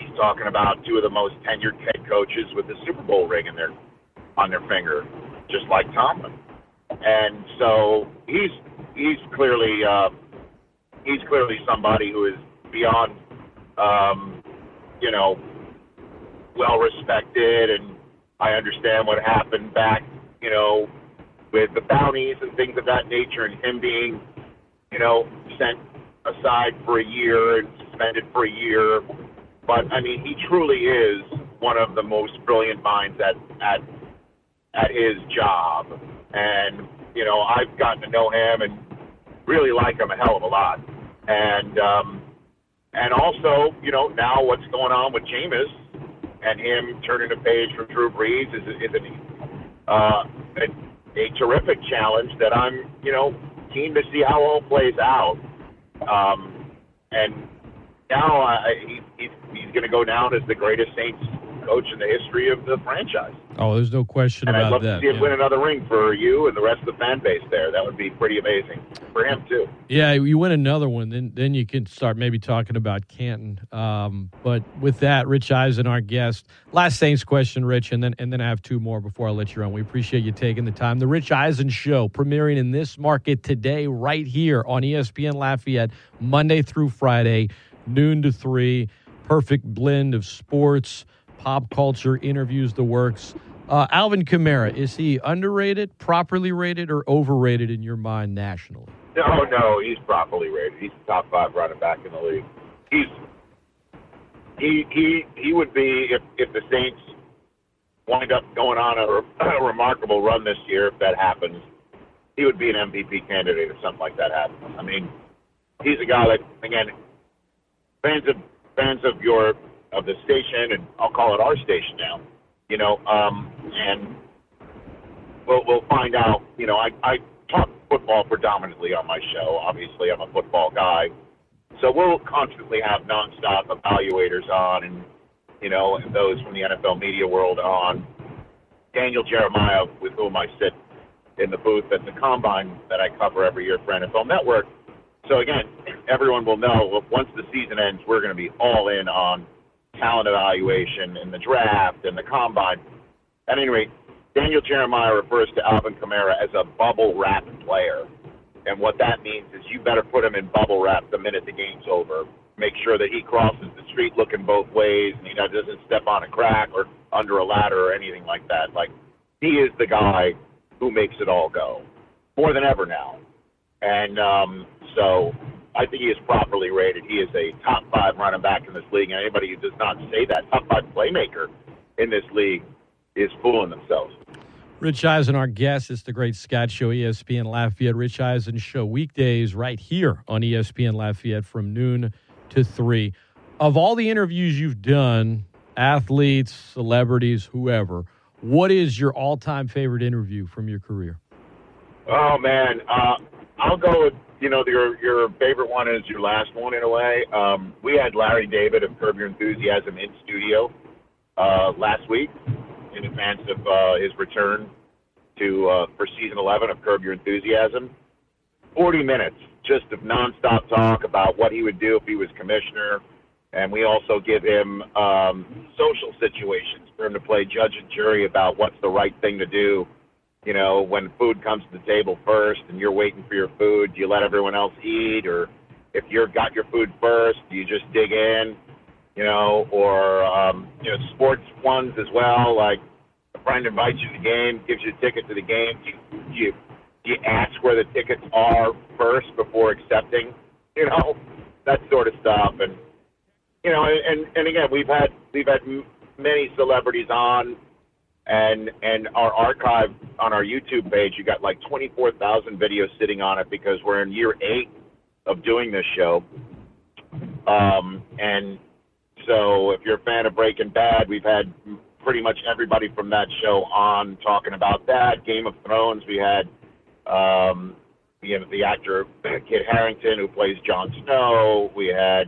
he's talking about two of the most tenured head coaches with the Super Bowl ring in their on their finger, just like Tomlin. And so he's he's clearly uh, he's clearly somebody who is beyond um, you know well respected and I understand what happened back, you know, with the bounties and things of that nature and him being, you know, sent aside for a year and suspended for a year. But I mean he truly is one of the most brilliant minds at at at his job. And, you know, I've gotten to know him and really like him a hell of a lot. And um and also, you know, now what's going on with Jameis and him turning the page from Drew Brees is is a, uh, a, a terrific challenge that I'm, you know, keen to see how all plays out. Um, and now I, he, he's, he's going to go down as the greatest Saints coach in the history of the franchise. Oh, there's no question And I'd about love that. to see him yeah. win another ring for you and the rest of the fan base there. That would be pretty amazing for him too. Yeah, you win another one, then then you can start maybe talking about Canton. Um, but with that, Rich Eisen, our guest. Last Saints question, Rich, and then and then I have two more before I let you run. We appreciate you taking the time. The Rich Eisen Show premiering in this market today, right here on ESPN Lafayette, Monday through Friday, noon to three. Perfect blend of sports, pop culture, interviews, the works. Uh, Alvin Kamara, is he underrated, properly rated, or overrated in your mind nationally? No, no, he's properly rated. He's the top five running back in the league. He's he he he would be if if the Saints wind up going on a, *clears throat* a remarkable run this year. If that happens, he would be an MVP candidate if something like that happens. I mean, he's a guy that again fans of fans of your of the station and I'll call it our station now. You know, um, and we'll we'll find out. You know, I I talk football predominantly on my show. Obviously, I'm a football guy, so we'll constantly have nonstop evaluators on, and you know, and those from the NFL media world on. Daniel Jeremiah, with whom I sit in the booth at the combine that I cover every year for NFL Network. So again, everyone will know once the season ends, we're going to be all in on talent evaluation and the draft and the combine. At any rate, Daniel Jeremiah refers to Alvin Kamara as a bubble wrap player. And what that means is you better put him in bubble wrap the minute the game's over. Make sure that he crosses the street looking both ways and he doesn't step on a crack or under a ladder or anything like that. Like, he is the guy who makes it all go more than ever now. And um, so I think he is properly rated. He is a top five running back in this league. And anybody who does not say that, top five playmaker in this league, is fooling themselves. Rich Eisen, our guest. It's the Great Scott Show, ESPN Lafayette. Rich Eisen Show, weekdays right here on ESPN Lafayette from noon to 3. Of all the interviews you've done, athletes, celebrities, whoever, what is your all time favorite interview from your career? Oh man, uh, I'll go with you know your your favorite one is your last one in a way. Um, we had Larry David of Curb Your Enthusiasm in studio uh, last week in advance of uh, his return to uh, for season 11 of Curb Your Enthusiasm. 40 minutes just of nonstop talk about what he would do if he was commissioner, and we also give him um, social situations for him to play judge and jury about what's the right thing to do you know, when food comes to the table first and you're waiting for your food, do you let everyone else eat? Or if you've got your food first, do you just dig in? You know, or, um, you know, sports ones as well. Like a friend invites you to the game, gives you a ticket to the game. Do you, do you, do you ask where the tickets are first before accepting? You know, that sort of stuff. And, you know, and, and again, we've had, we've had many celebrities on and and our archive on our YouTube page, you got like 24,000 videos sitting on it because we're in year eight of doing this show. Um, and so, if you're a fan of Breaking Bad, we've had pretty much everybody from that show on talking about that. Game of Thrones, we had um, you the actor *clears throat* Kit Harington who plays Jon Snow. We had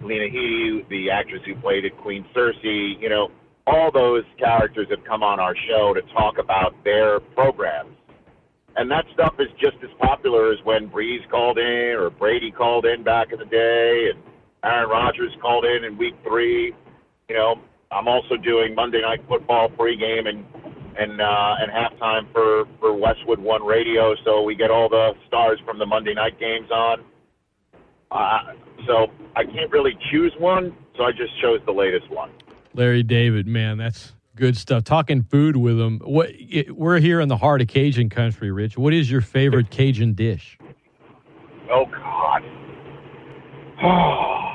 Lena Headey, the actress who played it, Queen Cersei. You know, all those characters have come on our show to talk about their programs. And that stuff is just as popular as when Brees called in or Brady called in back in the day and Aaron Rodgers called in in week three. You know, I'm also doing Monday Night Football pregame and and uh, and halftime for for Westwood One Radio, so we get all the stars from the Monday night games on. Uh, so I can't really choose one, so I just chose the latest one. Larry David, man, that's good stuff. Talking food with him. What it, we're here in the heart of Cajun country, Rich. What is your favorite Cajun dish? Oh God. *sighs*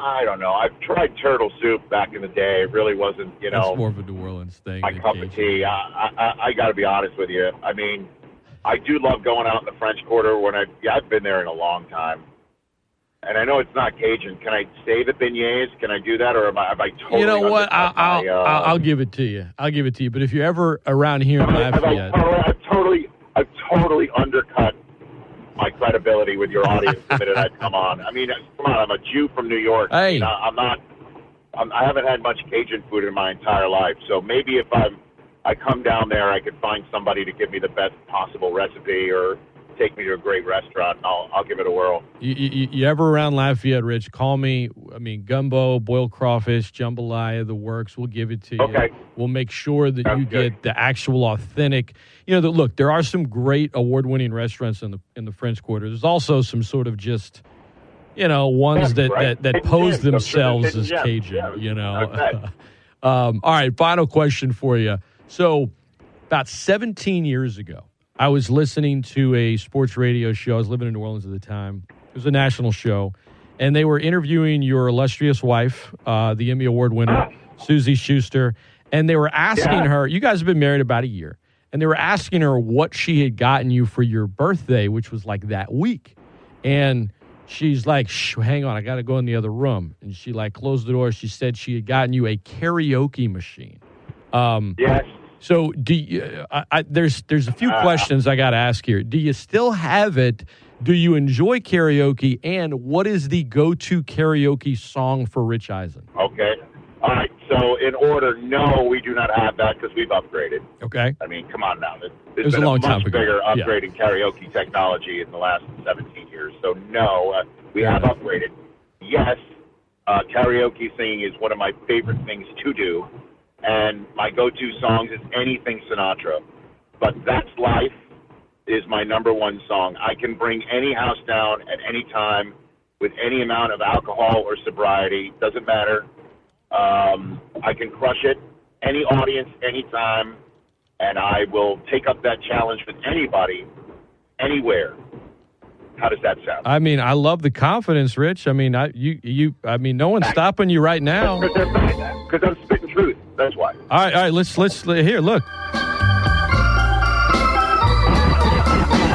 I don't know. I've tried turtle soup back in the day. It really wasn't, you know, That's more of a New Orleans thing. my cup Cajun. of tea. I, I, I got to be honest with you. I mean, I do love going out in the French Quarter when I yeah, I've been there in a long time. And I know it's not Cajun. Can I say the beignets? Can I do that, or am I, have I totally? you know what? I'll, my, I'll, uh, I'll, I'll give it to you. I'll give it to you. But if you're ever around here in Have I, Lafayette, I've totally, I've totally undercut my credibility with your audience the minute I come on. I mean, come on, I'm a Jew from New York. Hey. You know, I'm not. um, I haven't had much Cajun food in my entire life. So maybe if I'm I come down there, I could find somebody to give me the best possible recipe or take me to a great restaurant, and I'll I'll give it a whirl. You, you, you ever around Lafayette, Rich? Call me. I mean, gumbo, boiled crawfish, jambalaya, the works. We'll give it to you. Okay. We'll make sure that Sounds you good. get the actual authentic. You know, the, look, there are some great award-winning restaurants in the in the French Quarter. There's also some sort of just, you know, ones Yeah, that right. that, that pose gems. I'm sure themselves as gems. Cajun. Yeah, You know. okay. *laughs* um, all right. Final question for you. So, about 17 years ago, I was listening to a sports radio show. I was living in New Orleans at the time. It was a national show, and they were interviewing your illustrious wife, uh, the Emmy Award winner, Suzy Shuster, and they were asking Yeah. her. You guys have been married about a year, and they were asking her what she had gotten you for your birthday, which was like that week, and. She's like, Shh, hang on, I got to go in the other room. And she like closed the door. She said she had gotten you a karaoke machine. Um, yes. So do you, I, I, there's there's a few questions I got to ask here. Do you still have it? Do you enjoy karaoke? And what is the go-to karaoke song for Rich Eisen? Okay. All right. So in order, no, we do not have that because we've upgraded. Okay. I mean, come on now. There's, It was a long much time ago. bigger Yeah. upgrade in karaoke technology in the last 17 years. So no, uh, we have upgraded. Yes, uh, karaoke singing is one of my favorite things to do, and my go-to songs is anything Sinatra. But that's life is my number one song. I can bring any house down at any time with any amount of alcohol or sobriety. Doesn't matter. Um, I can crush it. Any audience, anytime, and I will take up that challenge with anybody, anywhere. How does that sound? I mean, I love the confidence, Rich. I mean, I you you. I mean, no one's *laughs* stopping you right now. Because I'm spitting. That's why. All right, all right. Let's let's here. Look.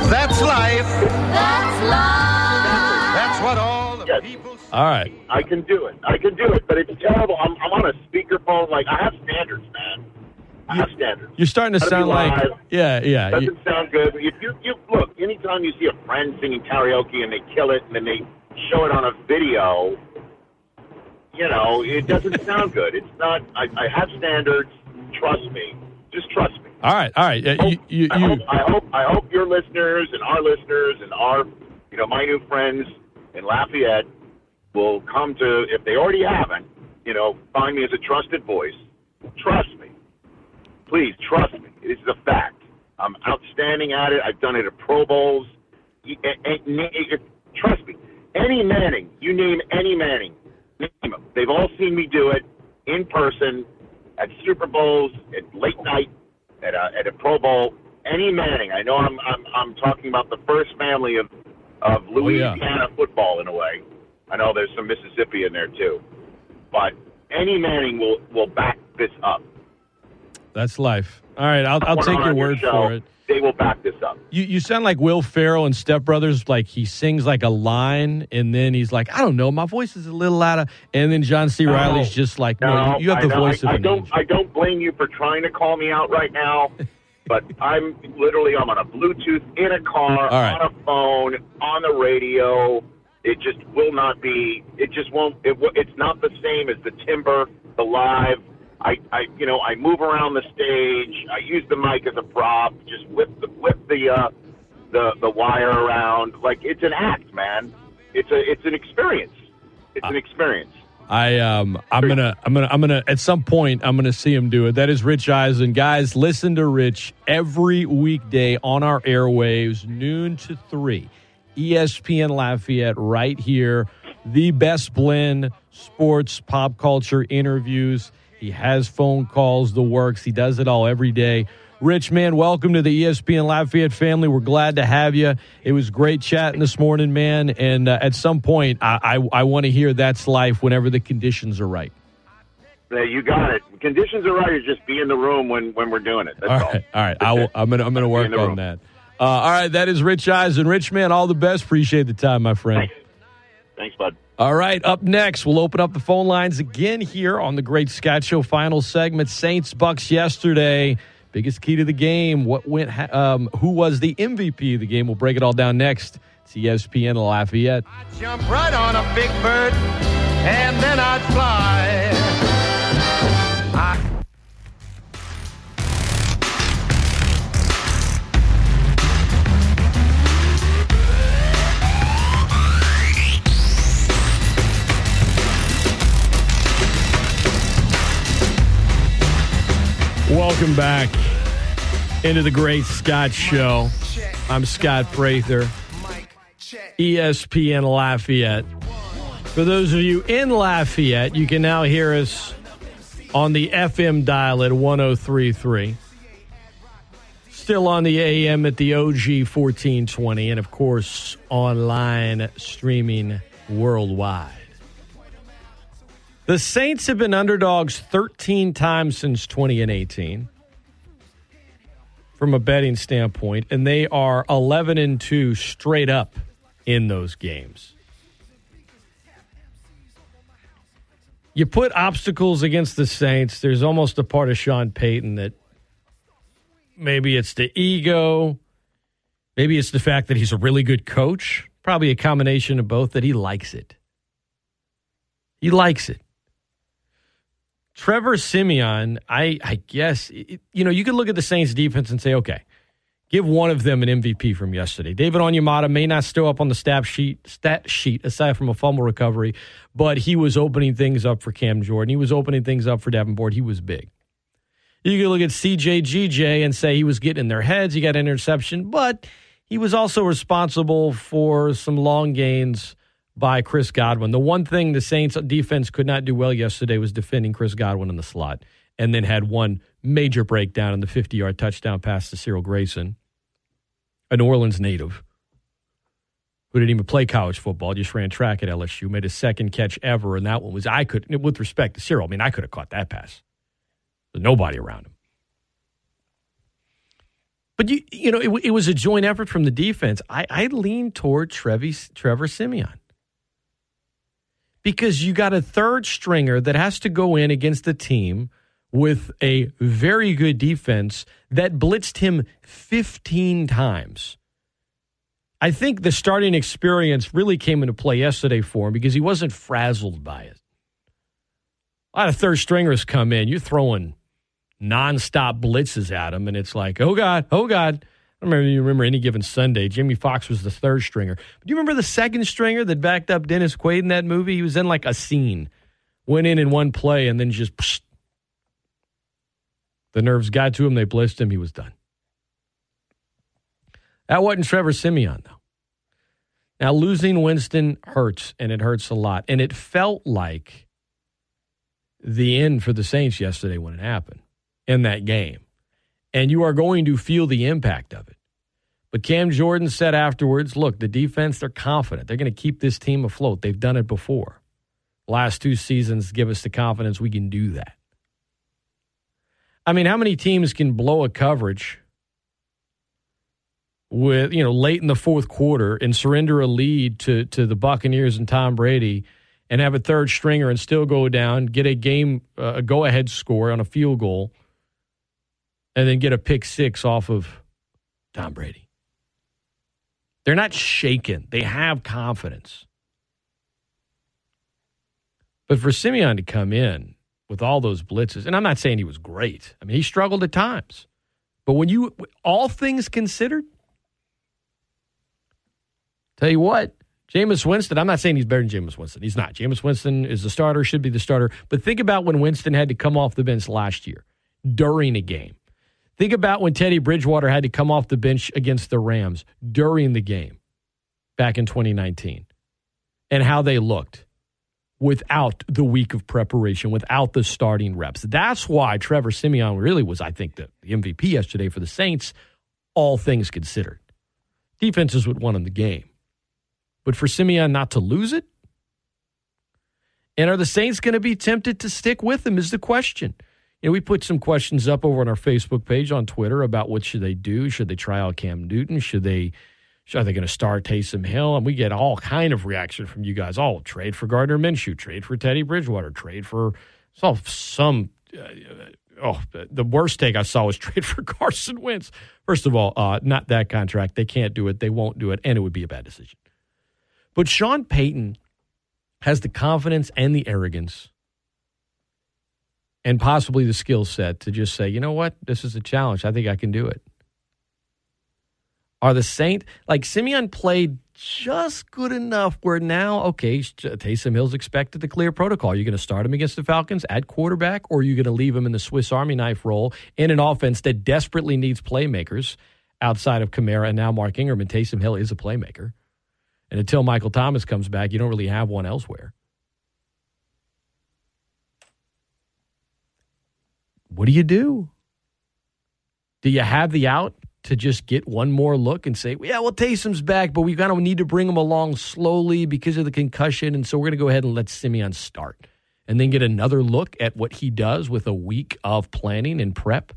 That's life. That's life. That's what all the people. All right. I can do it. I can do it, but it's terrible. I'm, I'm on a speakerphone. Like I have standards, man. I have standards. You're starting to Gotta sound like yeah, yeah. Doesn't You- sound good. If you, you look, anytime you see a friend singing karaoke and they kill it and then they show it on a video, you know, it doesn't sound good. It's not. I, I have standards. Trust me. Just trust me. all right, all right. Uh, you, you, I hope, I hope I hope your listeners and our listeners and our you know my new friends in Lafayette will come to if they already haven't you know find me as a trusted voice. Trust me, please trust me. This is a fact. I'm outstanding at it. I've done it at Pro Bowls. Eh, eh, eh, Trust me. Any Manning, you name any Manning, name. They've all seen me do it in person at Super Bowls, at late night, at a, at a Pro Bowl. Any Manning, I know I'm I'm I'm talking about the first family of of Oh, yeah. Louisiana football in a way. I know there's some Mississippi in there too, but any Manning will will back this up. that's life. All right, I'll I'll take your word show, for it. They will back this up. You you sound like Will Ferrell and Step Brothers. Like he sings like a line, and then he's like, I don't know, my voice is a little out of. And then John C. No. Reilly's just like, no, you have the know. voice I, of I an don't. angel. I don't blame you for trying to call me out right now, *laughs* but I'm literally I'm on a Bluetooth in a car, right. on a phone, on the radio. It just will not be. It just won't. It, it's not the same as the timber, the live. I, I, you know, I move around the stage. I use the mic as a prop. Just whip the whip the uh, the the wire around. Like it's an act, man. It's a it's an experience. It's an experience. I um I'm gonna I'm gonna I'm gonna at some point I'm gonna see him do it. That is Rich Eisen. Guys, listen to Rich every weekday on our airwaves, noon to three. ESPN Lafayette right here. The best blend, sports, pop culture, interviews. He has phone calls, the works. He does it all every day. Rich, man, welcome to the ESPN Lafayette family. We're glad to have you. It was great chatting this morning, man. And uh, at some point, I, I, I want to hear that's life whenever the conditions are right. Yeah, you got it. Conditions are right. Is just be in the room when when we're doing it. That's All all. right, all right. I will, I'm gonna I'm gonna *laughs* work on room. that. Uh, all right, that is Rich Eisen. Rich, man, all the best. Appreciate the time, my friend. Thanks, bud. All right, up next, we'll open up the phone lines again here on the Great Scott Show final segment. Saints Bucs yesterday. Biggest key to the game. What went? Um, who was the MVP of the game? We'll break it all down next. It's ESPN Lafayette. I jump right on a big bird, and then I'd fly. Welcome back into the Great Scott Show. I'm Scott Prather, ESPN Lafayette. For those of you in Lafayette, you can now hear us on the FM dial at 1033. Still on the AM at the OG 1420, and of course, online streaming worldwide. The Saints have been underdogs 13 times since 2018 from a betting standpoint, and they are 11 and 2 straight up in those games. You put obstacles against the Saints, there's almost a part of Sean Payton that maybe it's the ego, maybe it's the fact that he's a really good coach, probably a combination of both that he likes it. He likes it. Trevor Siemian, I, I guess, it- you know, you could look at the Saints defense and say, okay, give one of them an MVP from yesterday. David Onyemata may not still up on the stat sheet, stat sheet aside from a fumble recovery, but he was opening things up for Cam Jordan. He was opening things up for Davenport. He was big. You could look at CJ GJ and say he was getting in their heads. He got an interception, but he was also responsible for some long gains by Chris Godwin. The one thing the Saints defense could not do well yesterday was defending Chris Godwin in the slot, and then had one major breakdown in the 50 yard touchdown pass to Cyril Grayson, a New Orleans native who didn't even play college football, just ran track at LSU, made his second catch ever, and that one was I could, with respect to Cyril, I mean, I could have caught that pass. There's nobody around him. But you, you know, it, it was a joint effort from the defense. I, I lean toward Trevi, Trevor Siemian because you got a third stringer that has to go in against a team with a very good defense that blitzed him 15 times. I think the starting experience really came into play yesterday for him because he wasn't frazzled by it. A lot of third stringers come in, you're throwing nonstop blitzes at him, and it's like, oh God, oh God. I don't remember you remember any given Sunday. Jimmy Fox was the third stringer. But do you remember the second stringer that backed up Dennis Quaid in that movie? He was in like a scene, went in in one play, and then just psh, the nerves got to him. They blitzed him. He was done. That wasn't Trevor Siemian though. Now losing Winston hurts, and it hurts a lot. And it felt like the end for the Saints yesterday when it happened in that game. And you are going to feel the impact of it. But Cam Jordan said afterwards, look, the defense, they're confident. They're going to keep this team afloat. They've done it before. Last two seasons give us the confidence we can do that. I mean, how many teams can blow a coverage with, you know, late in the fourth quarter and surrender a lead to to the Buccaneers and Tom Brady and have a third stringer and still go down, get a game uh, a go ahead score on a field goal and then get a pick 6 off of Tom Brady. They're not shaken. They have confidence. But for Siemian to come in with all those blitzes, and I'm not saying he was great. I mean, he struggled at times. But when you, all things considered, tell you what, Jameis Winston, I'm not saying he's better than Jameis Winston. He's not. Jameis Winston is the starter, should be the starter. But think about when Winston had to come off the bench last year during a game. Think about when Teddy Bridgewater had to come off the bench against the Rams during the game back in 2019 and how they looked without the week of preparation, without the starting reps. That's why Trevor Siemian really was, I think, the, MVP yesterday for the Saints, all things considered. Defenses would won in the game. But for Siemian not to lose it? And are the Saints going to be tempted to stick with him is the question. Know, we put some questions up over on our Facebook page on Twitter about what should they do? Should they try out Cam Newton? Should they are they going to start Taysom Hill? And we get all kind of reaction from you guys. Oh, trade for Gardner Minshew, trade for Teddy Bridgewater, trade for so some. Uh, oh, the worst take I saw was *laughs* trade for Carson Wentz. First of all, uh, not that contract. They can't do it. They won't do it, and it would be a bad decision. But Sean Payton has the confidence and the arrogance and possibly the skill set to just say, you know what, this is a challenge. I think I can do it. Are the Saints like Siemian played just good enough where now, okay, Taysom Hill's expected to clear protocol. Are you going to start him against the Falcons at quarterback, or are you going to leave him in the Swiss Army knife role in an offense that desperately needs playmakers outside of Kamara and now Mark Ingram? And Taysom Hill is a playmaker. And until Michael Thomas comes back, you don't really have one elsewhere. What do you do? Do you have the out to just get one more look and say, yeah, well, Taysom's back, but we kind of need to bring him along slowly because of the concussion. And so we're going to go ahead and let Siemian start and then get another look at what he does with a week of planning and prep.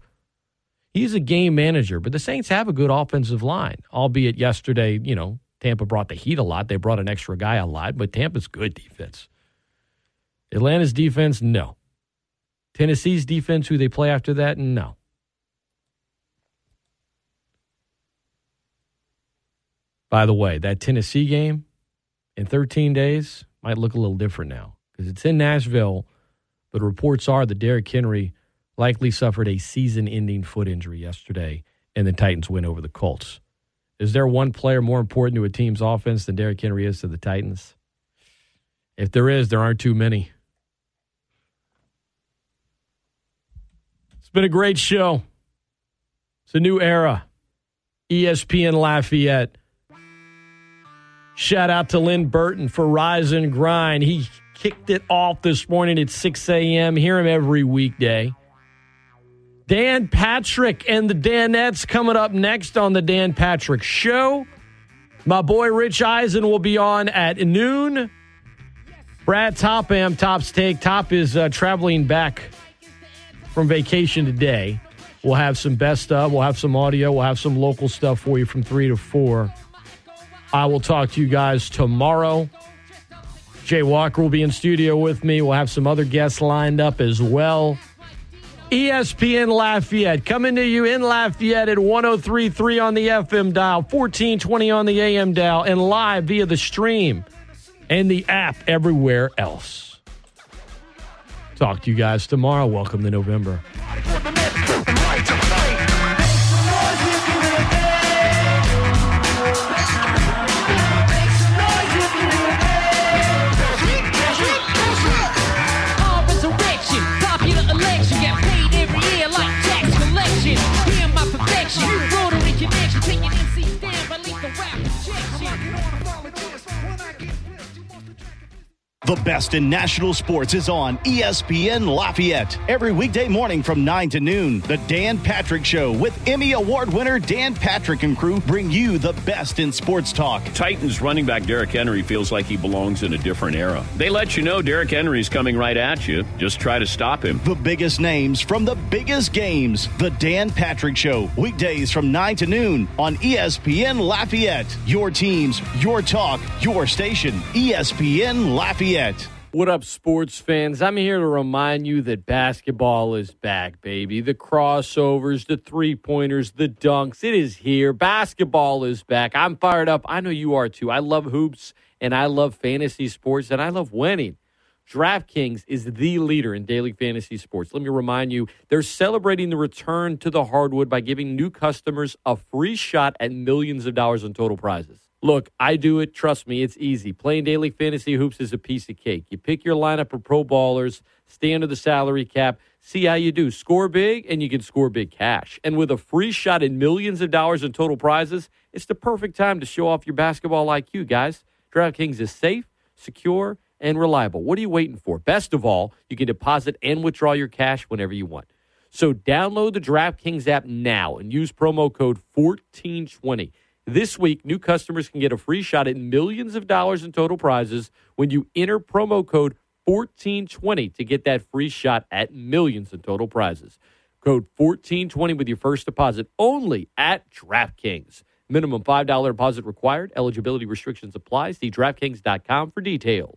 He's a game manager, but the Saints have a good offensive line, albeit yesterday, you know, Tampa brought the heat a lot. They brought an extra guy a lot, but Tampa's good defense. Atlanta's defense, no. Tennessee's defense, who they play after that, no. By the way, that Tennessee game in 13 days might look a little different now because it's in Nashville, but reports are that Derrick Henry likely suffered a season ending foot injury yesterday, and the Titans win over the Colts. Is there one player more important to a team's offense than Derrick Henry is to the Titans? If there is, there aren't too many. It's been a great show. It's a new era. ESPN Lafayette. Shout out to Lynn Burton for Rise and Grind. He kicked it off this morning at 6 a.m. Hear him every weekday. Dan Patrick and the Danettes coming up next on the Dan Patrick Show. My boy Rich Eisen will be on at noon. Brad Topham, Top's Take. Top is uh, traveling back from vacation today. We'll have some best stuff. we'll have some audio, we'll have some local stuff for you from 3 to 4. I will talk to you guys tomorrow. Jay Walker will be in studio with me. We'll have some other guests lined up as well. ESPN Lafayette coming to you in Lafayette at 1033 on the FM dial, 1420 on the AM dial, and live via the stream and the app everywhere else. Talk to you guys tomorrow. Welcome to November. The best in national sports is on ESPN Lafayette. Every weekday morning from 9 to noon, The Dan Patrick Show with Emmy Award winner Dan Patrick and crew bring you the best in sports talk. Titans running back Derrick Henry feels like he belongs in a different era. They let you know Derrick Henry's coming right at you. Just try to stop him. The biggest names from the biggest games. The Dan Patrick Show, weekdays from 9 to noon on ESPN Lafayette. Your teams, your talk, your station. ESPN Lafayette. What up, sports fans? I'm here to remind you that basketball is back, baby. The crossovers, the three pointers, the dunks, it is here. Basketball is back. I'm fired up. I know you are too. I love hoops and I love fantasy sports and I love winning. DraftKings is the leader in daily fantasy sports. Let me remind you, they're celebrating the return to the hardwood by giving new customers a free shot at millions of dollars in total prizes. Look, I do it. Trust me, it's easy. Playing daily fantasy hoops is a piece of cake. You pick your lineup of pro ballers, stay under the salary cap, see how you do. Score big, and you can score big cash. And with a free shot at millions of dollars in total prizes, it's the perfect time to show off your basketball IQ, guys. DraftKings is safe, secure, and reliable. What are you waiting for? Best of all, you can deposit and withdraw your cash whenever you want. So download the DraftKings app now and use promo code 1420. This week, new customers can get a free shot at millions of dollars in total prizes when you enter promo code 1420 to get that free shot at millions in total prizes. Code 1420 with your first deposit only at DraftKings. Minimum $5 deposit required. Eligibility restrictions apply. See DraftKings.com for details.